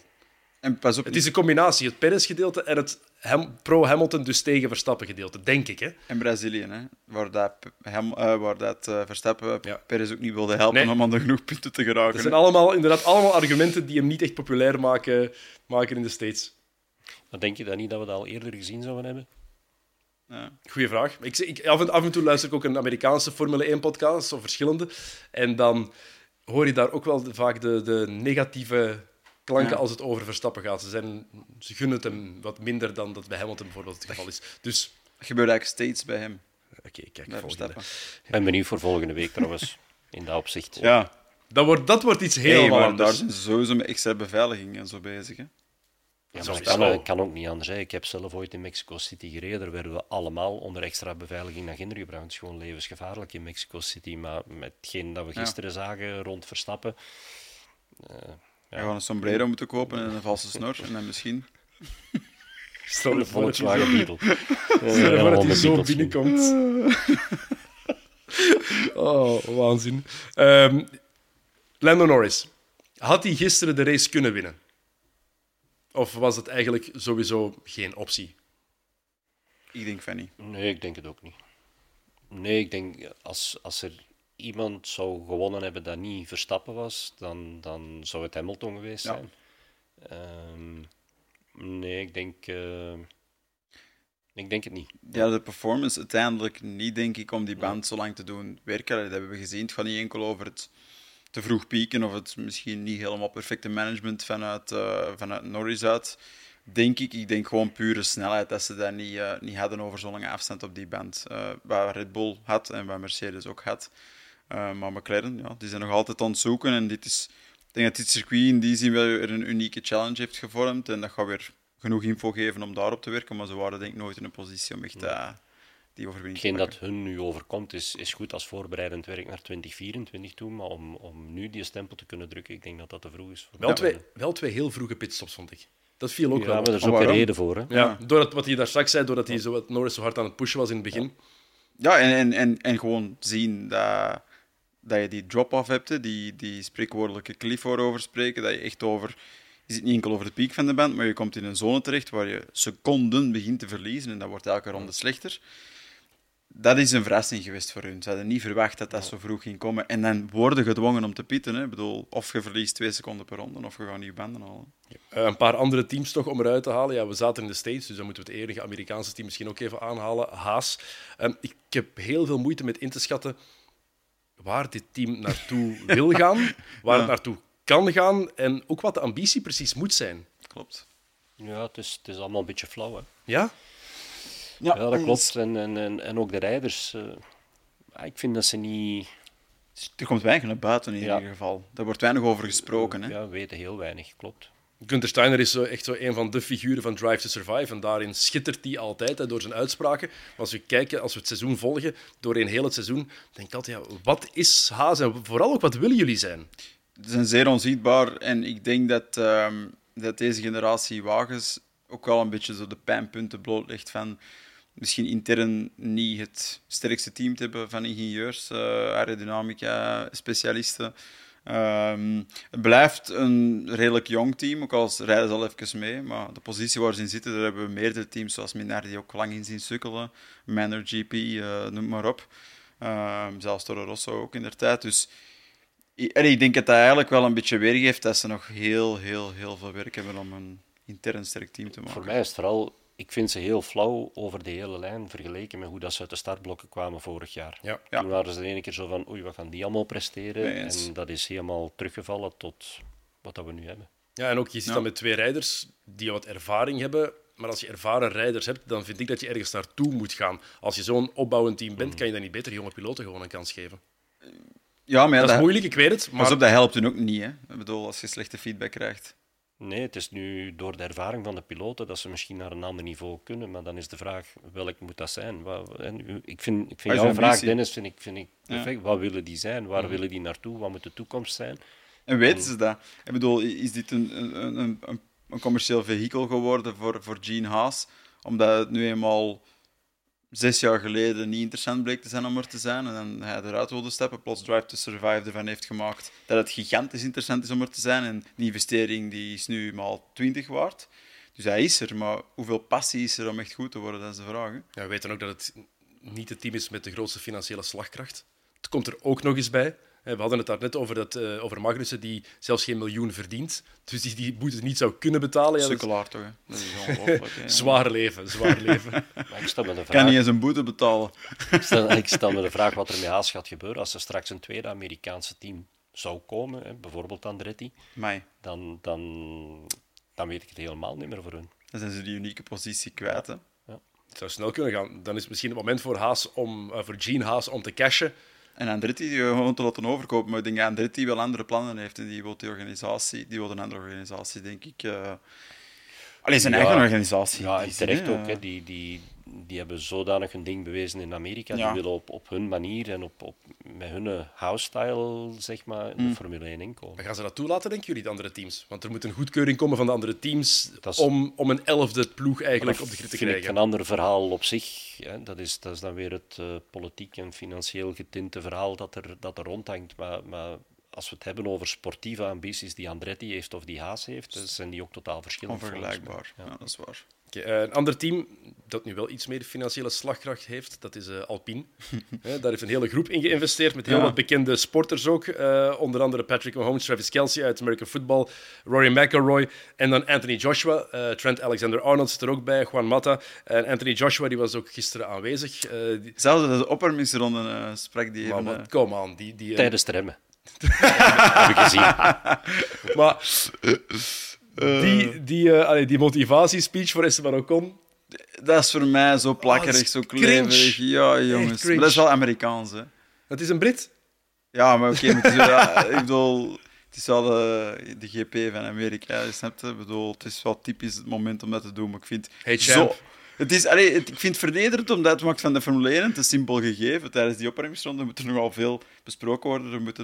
En pas op, Het is een combinatie, het Perez-gedeelte en het Ham- pro-Hamilton, dus tegen Verstappen-gedeelte, denk ik. Hè? in Brazilië, hè, waar dat, hem, eh, waar dat eh, Verstappen Ja. Perez ook niet wilde helpen Nee. om aan de genoeg punten te geraken. Dat zijn hè. allemaal, inderdaad allemaal argumenten die hem niet echt populair maken, maken in de States. Maar denk je dan niet dat we dat al eerder gezien zouden hebben? Ja. Goeie vraag. Ik, zeg- ik, af, en, af en toe luister ik ook een Amerikaanse Formule 1-podcast, of verschillende. En dan hoor je daar ook wel vaak de, de negatieve klanken Ja. als het over Verstappen gaat. Ze, zijn, ze gunnen het hem wat minder dan dat bij Hamilton bijvoorbeeld het geval is. Dus, Dat gebeurt eigenlijk steeds bij hem, oké, kijk, bij volgende. Verstappen. Ik ben benieuwd voor volgende week trouwens, in dat opzicht. Ja, Dat wordt, dat wordt iets hey, helemaal maar anders. daar zijn ze sowieso met extra beveiliging en zo bezig. Hè. Ja, maar dat kan, kan ook niet anders. Hè. Ik heb zelf ooit in Mexico City gereden. Daar werden we allemaal onder extra beveiliging naar Ginter gebracht. Het is gewoon levensgevaarlijk in Mexico City. Maar met hetgeen dat we Ja. gisteren zagen rond Verstappen... eh, Ja. Gewoon een sombrero moeten kopen en een valse snor. En dan misschien... Stel je voor Volkswagen zo- Beetle. Stel je voor dat allemaal hij met zo binnenkomt. oh, waanzin. Ehm Lando Norris. Had hij gisteren de race kunnen winnen? Of was het eigenlijk sowieso geen optie? Ik denk van niet. Nee, ik denk het ook niet. Nee, ik denk als, als er iemand zou gewonnen hebben dat niet Verstappen was, dan, dan zou het Hamilton geweest Ja. zijn. Ehm, nee, ik denk, eh, ik denk het niet. Ja, de performance uiteindelijk niet, denk ik, om die band zo lang te doen werken. Dat hebben we gezien. Het gaat niet enkel over het te vroeg pieken of het misschien niet helemaal perfecte management vanuit, eh, vanuit Norris uit. Denk ik. Ik denk gewoon pure snelheid dat ze dat niet, eh, niet hadden over zo'n lange afstand op die band. Eh waar Red Bull had en waar Mercedes ook had. Eh, maar McLaren, ja, die zijn nog altijd aan het zoeken. En dit is, ik denk dat dit circuit in die zin wel weer een unieke challenge heeft gevormd. En dat gaat weer genoeg info geven om daarop te werken. Maar ze waren denk ik nooit in een positie om echt eh, die overwinning te Hetgeen pakken. dat hun nu overkomt is, is goed als voorbereidend werk naar 2024 toe, maar om, om nu die stempel te kunnen drukken, ik denk dat dat te vroeg is. Voor Wel, twee, wel twee heel vroege pitstops, vond ik. Dat viel ook Ja, wel maar op. er is ook een waarom? reden voor. Hè? Ja, doordat wat hij daar straks zei, doordat hij zo, wat Norris zo hard aan het pushen was in het begin. Ja, en, en, en, en gewoon zien dat, dat je die drop-off hebt, die, die spreekwoordelijke cliff waarover spreken, dat je echt over... Je zit niet enkel over de piek van de band, maar je komt in een zone terecht waar je seconden begint te verliezen en dat wordt elke ronde slechter. Dat is een verrassing geweest voor hun. Ze hadden niet verwacht dat dat zo vroeg ging komen. En dan worden gedwongen om te pitten. Hè. Ik bedoel, of je verliest twee seconden per ronde, of je gaat nieuwe banden halen. Eh, een paar andere teams toch om eruit te halen. Ja, we zaten in de States, dus dan moeten we het enige Amerikaanse team misschien ook even aanhalen. Haas. Ehm, ik heb heel veel moeite met in te schatten waar dit team naartoe wil gaan, waar het naartoe kan gaan en ook wat de ambitie precies moet zijn. Klopt. Ja, het is, het is allemaal een beetje flauw. Hè? Ja? Ja, dat klopt. En, en, en, en ook de rijders. eh, ah, ik vind dat ze niet, Er komt weinig naar buiten in Ja. ieder geval. Daar wordt weinig over gesproken. Hè? Ja, we weten heel weinig, klopt. Gunther Steiner is zo echt zo een van de figuren van Drive to Survive. En daarin schittert hij altijd hè, door zijn uitspraken. Maar als we kijken, als we het seizoen volgen, doorheen heel het seizoen, denk ik altijd, ja, wat is Haas en vooral ook wat willen jullie zijn? Ze zijn zeer onzichtbaar en ik denk dat, ehm, dat deze generatie wagens ook wel een beetje zo de pijnpunten blootlegt van misschien intern niet het sterkste team te hebben van ingenieurs, eh aerodynamica, specialisten. Ehm, het blijft een redelijk jong team, ook al rijden ze al even mee. Maar de positie waar ze in zitten, daar hebben we meerdere teams, zoals Minardi die ook lang in zien sukkelen. Manor GP, eh, noem maar op. Ehm, zelfs Toro Rosso ook in der tijd. Dus en ik denk dat dat eigenlijk wel een beetje weergeeft dat ze nog heel, heel, heel veel werk hebben om een intern sterk team te maken. Voor mij is het vooral, ik vind ze heel flauw over de hele lijn vergeleken met hoe dat ze uit de startblokken kwamen vorig jaar. Ja. Ja. Toen waren ze de ene keer zo van, oei, wat gaan die allemaal presteren? Nee, en dat is helemaal teruggevallen tot wat dat we nu hebben. Ja, en ook je zit Ja. dan met twee rijders die wat ervaring hebben. Maar als je ervaren rijders hebt, dan vind ik dat je ergens naartoe moet gaan. Als je zo'n opbouwend team bent, kan je dan niet beter jonge piloten gewoon een kans geven. Ja, maar ja, Dat is moeilijk, ik weet het. pas Maar op, dat helpt hun ook niet. Hè? Ik bedoel, als je slechte feedback krijgt. Nee, het is nu door de ervaring van de piloten dat ze misschien naar een ander niveau kunnen, maar dan is de vraag, welk moet dat zijn? Wat, en u- ik vind, ik vind is jouw vraag? Dennis, vind ik, vind ik Ja. perfect. Wat willen die zijn? Waar willen die naartoe? Wat moet de toekomst zijn? En weten ze dat? Ik bedoel, is dit een, een, een, een, een commercieel vehikel geworden voor, voor Gene Haas? Omdat het nu eenmaal zes jaar geleden niet interessant bleek te zijn om er te zijn. En dan hij eruit wilde stappen, plots Drive to Survive ervan heeft gemaakt dat het gigantisch interessant is om er te zijn. En die investering die is nu maal 20 waard. Dus hij is er, maar hoeveel passie is er om echt goed te worden, dat is de vraag. Ja, we weten ook dat het niet het team is met de grootste financiële slagkracht. Het komt er ook nog eens bij. We hadden het daar net over, dat, eh, over Magnussen, die zelfs geen miljoen verdient. Dus die die boete niet zou kunnen betalen. Ja, dat is Sukkelaar toch? Hè? Dat is ongelooflijk. hè. zwaar leven, zwaar leven. Maar ik stel me de Kan vraag, niet eens een boete betalen. ik stel, ik stel me de vraag wat er met Haas gaat gebeuren als er straks een tweede Amerikaanse team zou komen, hè, bijvoorbeeld Andretti, dan, dan, dan weet ik het helemaal niet meer voor hun. dan zijn ze die unieke positie kwijt. Hè? Het zou snel kunnen gaan. Dan is het misschien het moment voor, Haas om, eh, voor Gene Haas om te cashen. En Andretti die gewoon te laten overkopen. Maar ik denk Andretti wel andere plannen heeft. En die wil die organisatie, die wil een andere organisatie, denk ik. eh Alleen zijn Ja. eigen organisatie. Ja, Die en terecht ook. Hè. Die, die, die hebben zodanig hun ding bewezen in Amerika. Ja. Die willen op, op hun manier en op, op, met hun house-style zeg maar, in Mm. de Formule 1 inkomen. Maar gaan ze dat toelaten, denken jullie, de andere teams? Want er moet een goedkeuring komen van de andere teams Dat is- om, om een elfde ploeg eigenlijk Dat op de grid te vind ik krijgen. een ander verhaal op zich. Hè. Dat, is, dat is dan weer het eh, politiek en financieel getinte verhaal dat er, dat er rondhangt. Maar, maar als we het hebben over sportieve ambities die Andretti heeft of die Haas heeft, dan zijn die ook totaal verschillend. Onvergelijkbaar. Ja. dat is waar. Oké, eh, een ander team dat nu wel iets meer financiële slagkracht heeft, dat is eh, Alpine. Hè, daar heeft een hele groep in geïnvesteerd, met heel Ja. wat bekende sporters ook. Eh, onder andere Patrick Mahomes, Travis Kelsey uit American Football, Rory McIlroy en dan Anthony Joshua. Eh, Trent Alexander-Arnold zit er ook bij, Juan Mata. En Anthony Joshua die was ook gisteren aanwezig. Eh, die, Zelfs de opwarmingsronde eh sprak die maar even... wat, eh, come on, die... die eh, Tijdens de remmen. Heb ik gezien. maar die, die, eh, allee, die motivatiespeech voor Esteban Ocon, dat is voor mij zo plakkerig, is zo kleverig. Ja, jongens. Maar dat is wel Amerikaans, hè. dat is een Brit. Ja, maar oké, het is ja, ik bedoel, het is wel eh, de GP van Amerika, je snapt het? Ik bedoel, het is wel typisch het moment om dat te doen, maar ik vind Hey, zo... Het is, allee, het- ik vind het vernederend omdat het maakt van de Formule 1 een te simpel gegeven. Tijdens die opwarmingsronde moet er nogal veel besproken worden. Er moet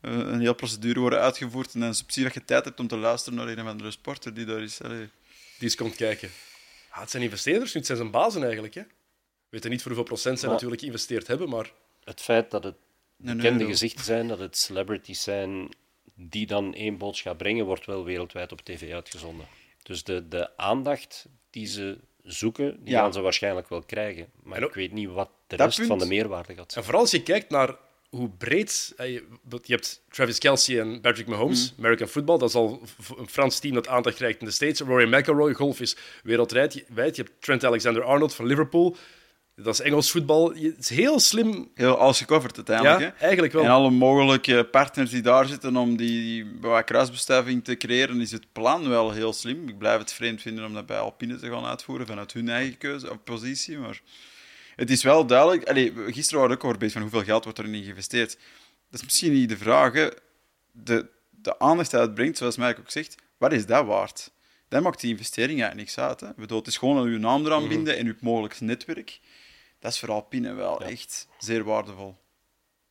een, eh, een hele procedure worden uitgevoerd. En dan is het precies dat je tijd hebt om te luisteren naar een of andere sporter die daar is. Allee. Die eens komt kijken. Ah, het zijn investeerders, nu, het zijn zijn bazen eigenlijk. Hè. We weten niet voor hoeveel procent zij Maar- natuurlijk geïnvesteerd hebben, maar Het feit dat het bekende gezichten zijn, dat het celebrities zijn die dan één boodschap brengen, wordt wel wereldwijd op tv uitgezonden. Dus de, de aandacht die ze zoeken, die Ja. gaan ze waarschijnlijk wel krijgen. Maar ik weet niet wat de rest punt- van de meerwaarde gaat zijn. En vooral als je kijkt naar hoe breed... eh, Je hebt Travis Kelsey en Patrick Mahomes, Mm. American Football. Dat is al een Frans team dat aandacht krijgt in de States. Rory McIlroy, golf is wereldwijd. wijd. Je hebt Trent Alexander-Arnold van Liverpool. Dat is Engels voetbal. Het is heel slim. Heel alles gecoverd uiteindelijk. Ja, hè. eigenlijk wel. En alle mogelijke partners die daar zitten om die, kruisbestuiving te creëren, is het plan wel heel slim. Ik blijf het vreemd vinden om dat bij Alpine te gaan uitvoeren vanuit hun eigen keuze of positie. Maar het is wel duidelijk. Allee, gisteren waren we ook over bezig van hoeveel geld wordt erin geïnvesteerd. dat is misschien niet de vraag, hè. De, de aandacht die het brengt, zoals Mike ook zegt, wat is dat waard? Dat maakt die investering eigenlijk niks uit. Hè. Bedoel, het is gewoon aan uw naam eraan binden en uw mogelijk netwerk. Dat is voor Alpine wel echt zeer waardevol.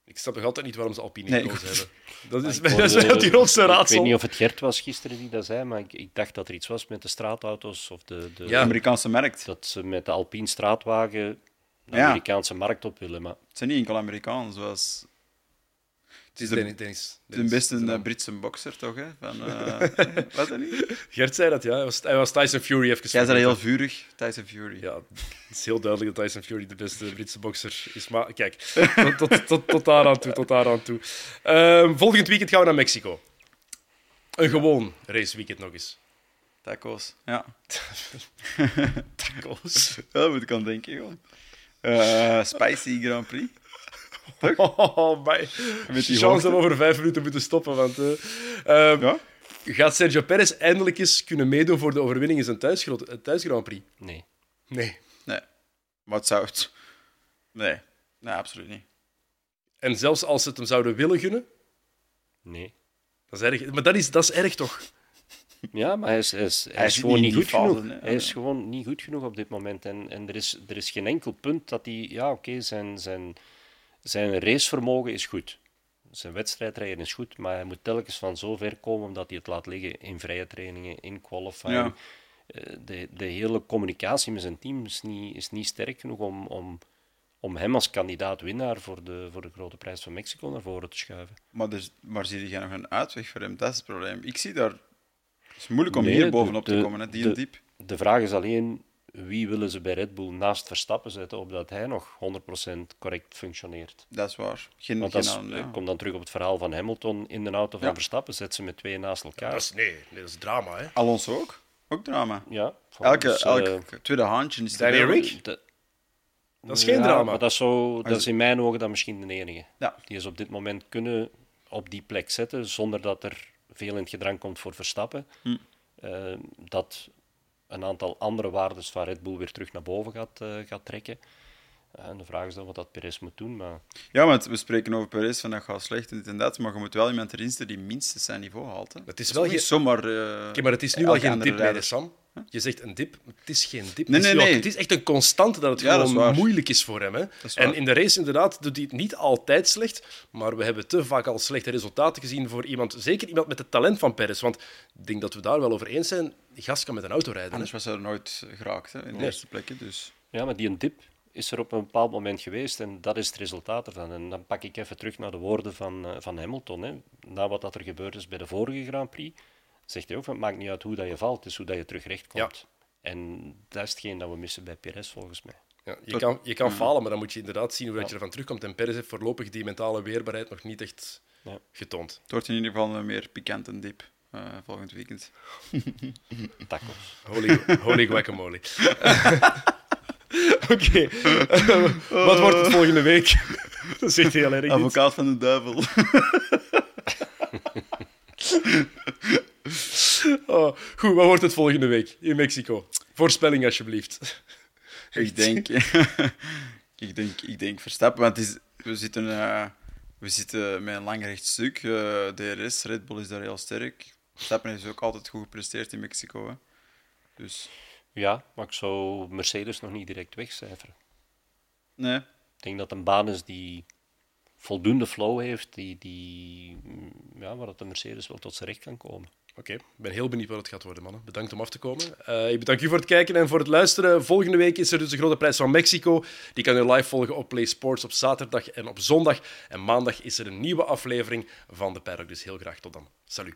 Ik snap nog altijd niet waarom ze Alpine Nee, gekozen hebben. Dat is, dat is het grootste Ik weet raadsel. niet of het Gert was gisteren die dat zei, maar ik, ik dacht dat er iets was met de straatauto's of de, de, De Ja. Amerikaanse markt. dat ze met de Alpine straatwagen de Ja. Amerikaanse markt op willen. Maar Het zijn niet enkel Amerikanen, zoals... Het is de- Dennis. Dennis, De beste eh. Britse bokser, toch? Hè? Van, eh, wat dat niet? Gert zei dat, ja. Hij was, hij was Tyson Fury even Jij bent heel vurig, Tyson Fury. Ja, het is heel duidelijk dat Tyson Fury de beste Britse bokser is. Maar kijk, tot, tot, tot, tot daar aan toe. Tot daar aan toe. Ehm, volgend weekend gaan we naar Mexico. Een gewoon raceweekend nog eens. Tacos, ja. Tacos. Ja, daar moet ik aan denken, gewoon. Eh, spicy Grand Prix. Oh, my. Met die Chance hoogte. dat we over vijf minuten moeten stoppen. Want, eh, ehm, Ja? Gaat Sergio Perez eindelijk eens kunnen meedoen voor de overwinning in zijn thuis, thuis Grand Prix? nee. Nee. Nee. Wat zou het... Nee. Nee, absoluut niet. En zelfs als ze het hem zouden willen gunnen, nee. dat is erg. Maar dat is, dat is erg toch? Ja, maar hij is, hij is, hij gewoon niet goed fase, genoeg. Hij is gewoon niet goed genoeg op dit moment. En, en er, is, er is geen enkel punt dat hij... Ja, oké, zijn, zijn, zijn racevermogen is goed. Zijn wedstrijdrijden is goed, maar hij moet telkens van zo ver komen omdat hij het laat liggen in vrije trainingen, in qualifying. Ja. Eh, De, de hele communicatie met zijn team is niet, is niet sterk genoeg om, om, om hem als kandidaat winnaar voor de, voor de grote prijs van Mexico naar voren te schuiven. Maar, dus, maar zie jij nog een uitweg voor hem? Dat is het probleem. Ik zie daar... Het is moeilijk om Nee, hier de- bovenop te komen, hè, die de- diep. De vraag is alleen, wie willen ze bij Red Bull naast Verstappen zetten, opdat hij nog 100% correct functioneert? Dat is waar. Geen, Want geen is, ja. ik kom dan terug op het verhaal van Hamilton in de auto van Ja. Verstappen, zet ze met twee naast elkaar. Dat is, nee, dat is drama. Hè. Alonso ook. Ook drama. ja, Elke, dus, elke eh, tweede handje is Rick? de- Dat is geen Ja, drama. Maar dat is, zo, dat is- is in mijn ogen dan misschien de enige. Ja. Die is op dit moment kunnen op die plek zetten, zonder dat er veel in het gedrang komt voor Verstappen. Hm. Eh, dat een aantal andere waardes van Red Bull weer terug naar boven gaat, eh, gaat trekken. Eh, en de vraag is dan wat dat Perez moet doen. Maar Ja, want we spreken over Perez, van dat gaat slecht en dit en dat, maar je moet wel iemand erin zetten die minstens zijn niveau haalt. Hè. Het is Dat wel niet geen- zomaar... eh, maar het is nu wel geen dip, nee, rijder. Sam. Je zegt een dip, maar het is geen dip. Nee, het, is nee, nee. het is echt een constante dat het Ja, dat is gewoon moeilijk is voor hem. Hè. is En in de race inderdaad doet hij het niet altijd slecht, maar we hebben te vaak al slechte resultaten gezien voor iemand, zeker iemand met het talent van Perez. Want ik denk dat we daar wel over eens zijn, die gast kan met een auto rijden. hè. Anders was hij er nooit geraakt hè, in de Nee. eerste plekken. Dus. ja, maar die een dip is er op een bepaald moment geweest en dat is het resultaat ervan. En dan pak ik even terug naar de woorden van, eh, van Hamilton. Hè. Na wat dat er gebeurd is bij de vorige Grand Prix, zegt hij ook van het maakt niet uit hoe dat je valt, het is hoe dat je terug recht komt. En dat is hetgeen dat we missen bij Perez volgens mij. Ja, je kan, je kan falen, maar dan moet je inderdaad zien hoe dat je ervan terugkomt. En Perez heeft voorlopig die mentale weerbaarheid nog niet echt Ja. getoond. Het wordt in ieder geval een meer pikant en diep eh, volgend weekend. Tacos. Holy, holy guacamole. Oké, eh, wat wordt het volgende week? dat echt heel erg. Advocaat van de duivel. Oh, goed, wat wordt het volgende week in Mexico? Voorspelling alsjeblieft. ik, denk, ik, denk, ik denk Verstappen, want het is, we, zitten, eh, we zitten met een lang rechtstuk. eh DRS, Red Bull is daar heel sterk. Verstappen heeft ook altijd goed gepresteerd in Mexico. Hè. Dus Ja, maar ik zou Mercedes nog niet direct wegcijferen. nee, Ik denk dat het een baan is die voldoende flow heeft, die, die, mm, ja, waar dat de Mercedes wel tot zijn recht kan komen. Oké, ik ben heel benieuwd wat het gaat worden, mannen. Bedankt om af te komen. Eh, ik bedank u voor het kijken en voor het luisteren. Volgende week is er dus de Grote Prijs van Mexico. Die kan u live volgen op Play Sports op zaterdag en op zondag. En maandag is er een nieuwe aflevering van de Paddock. Dus heel graag tot dan. Salut.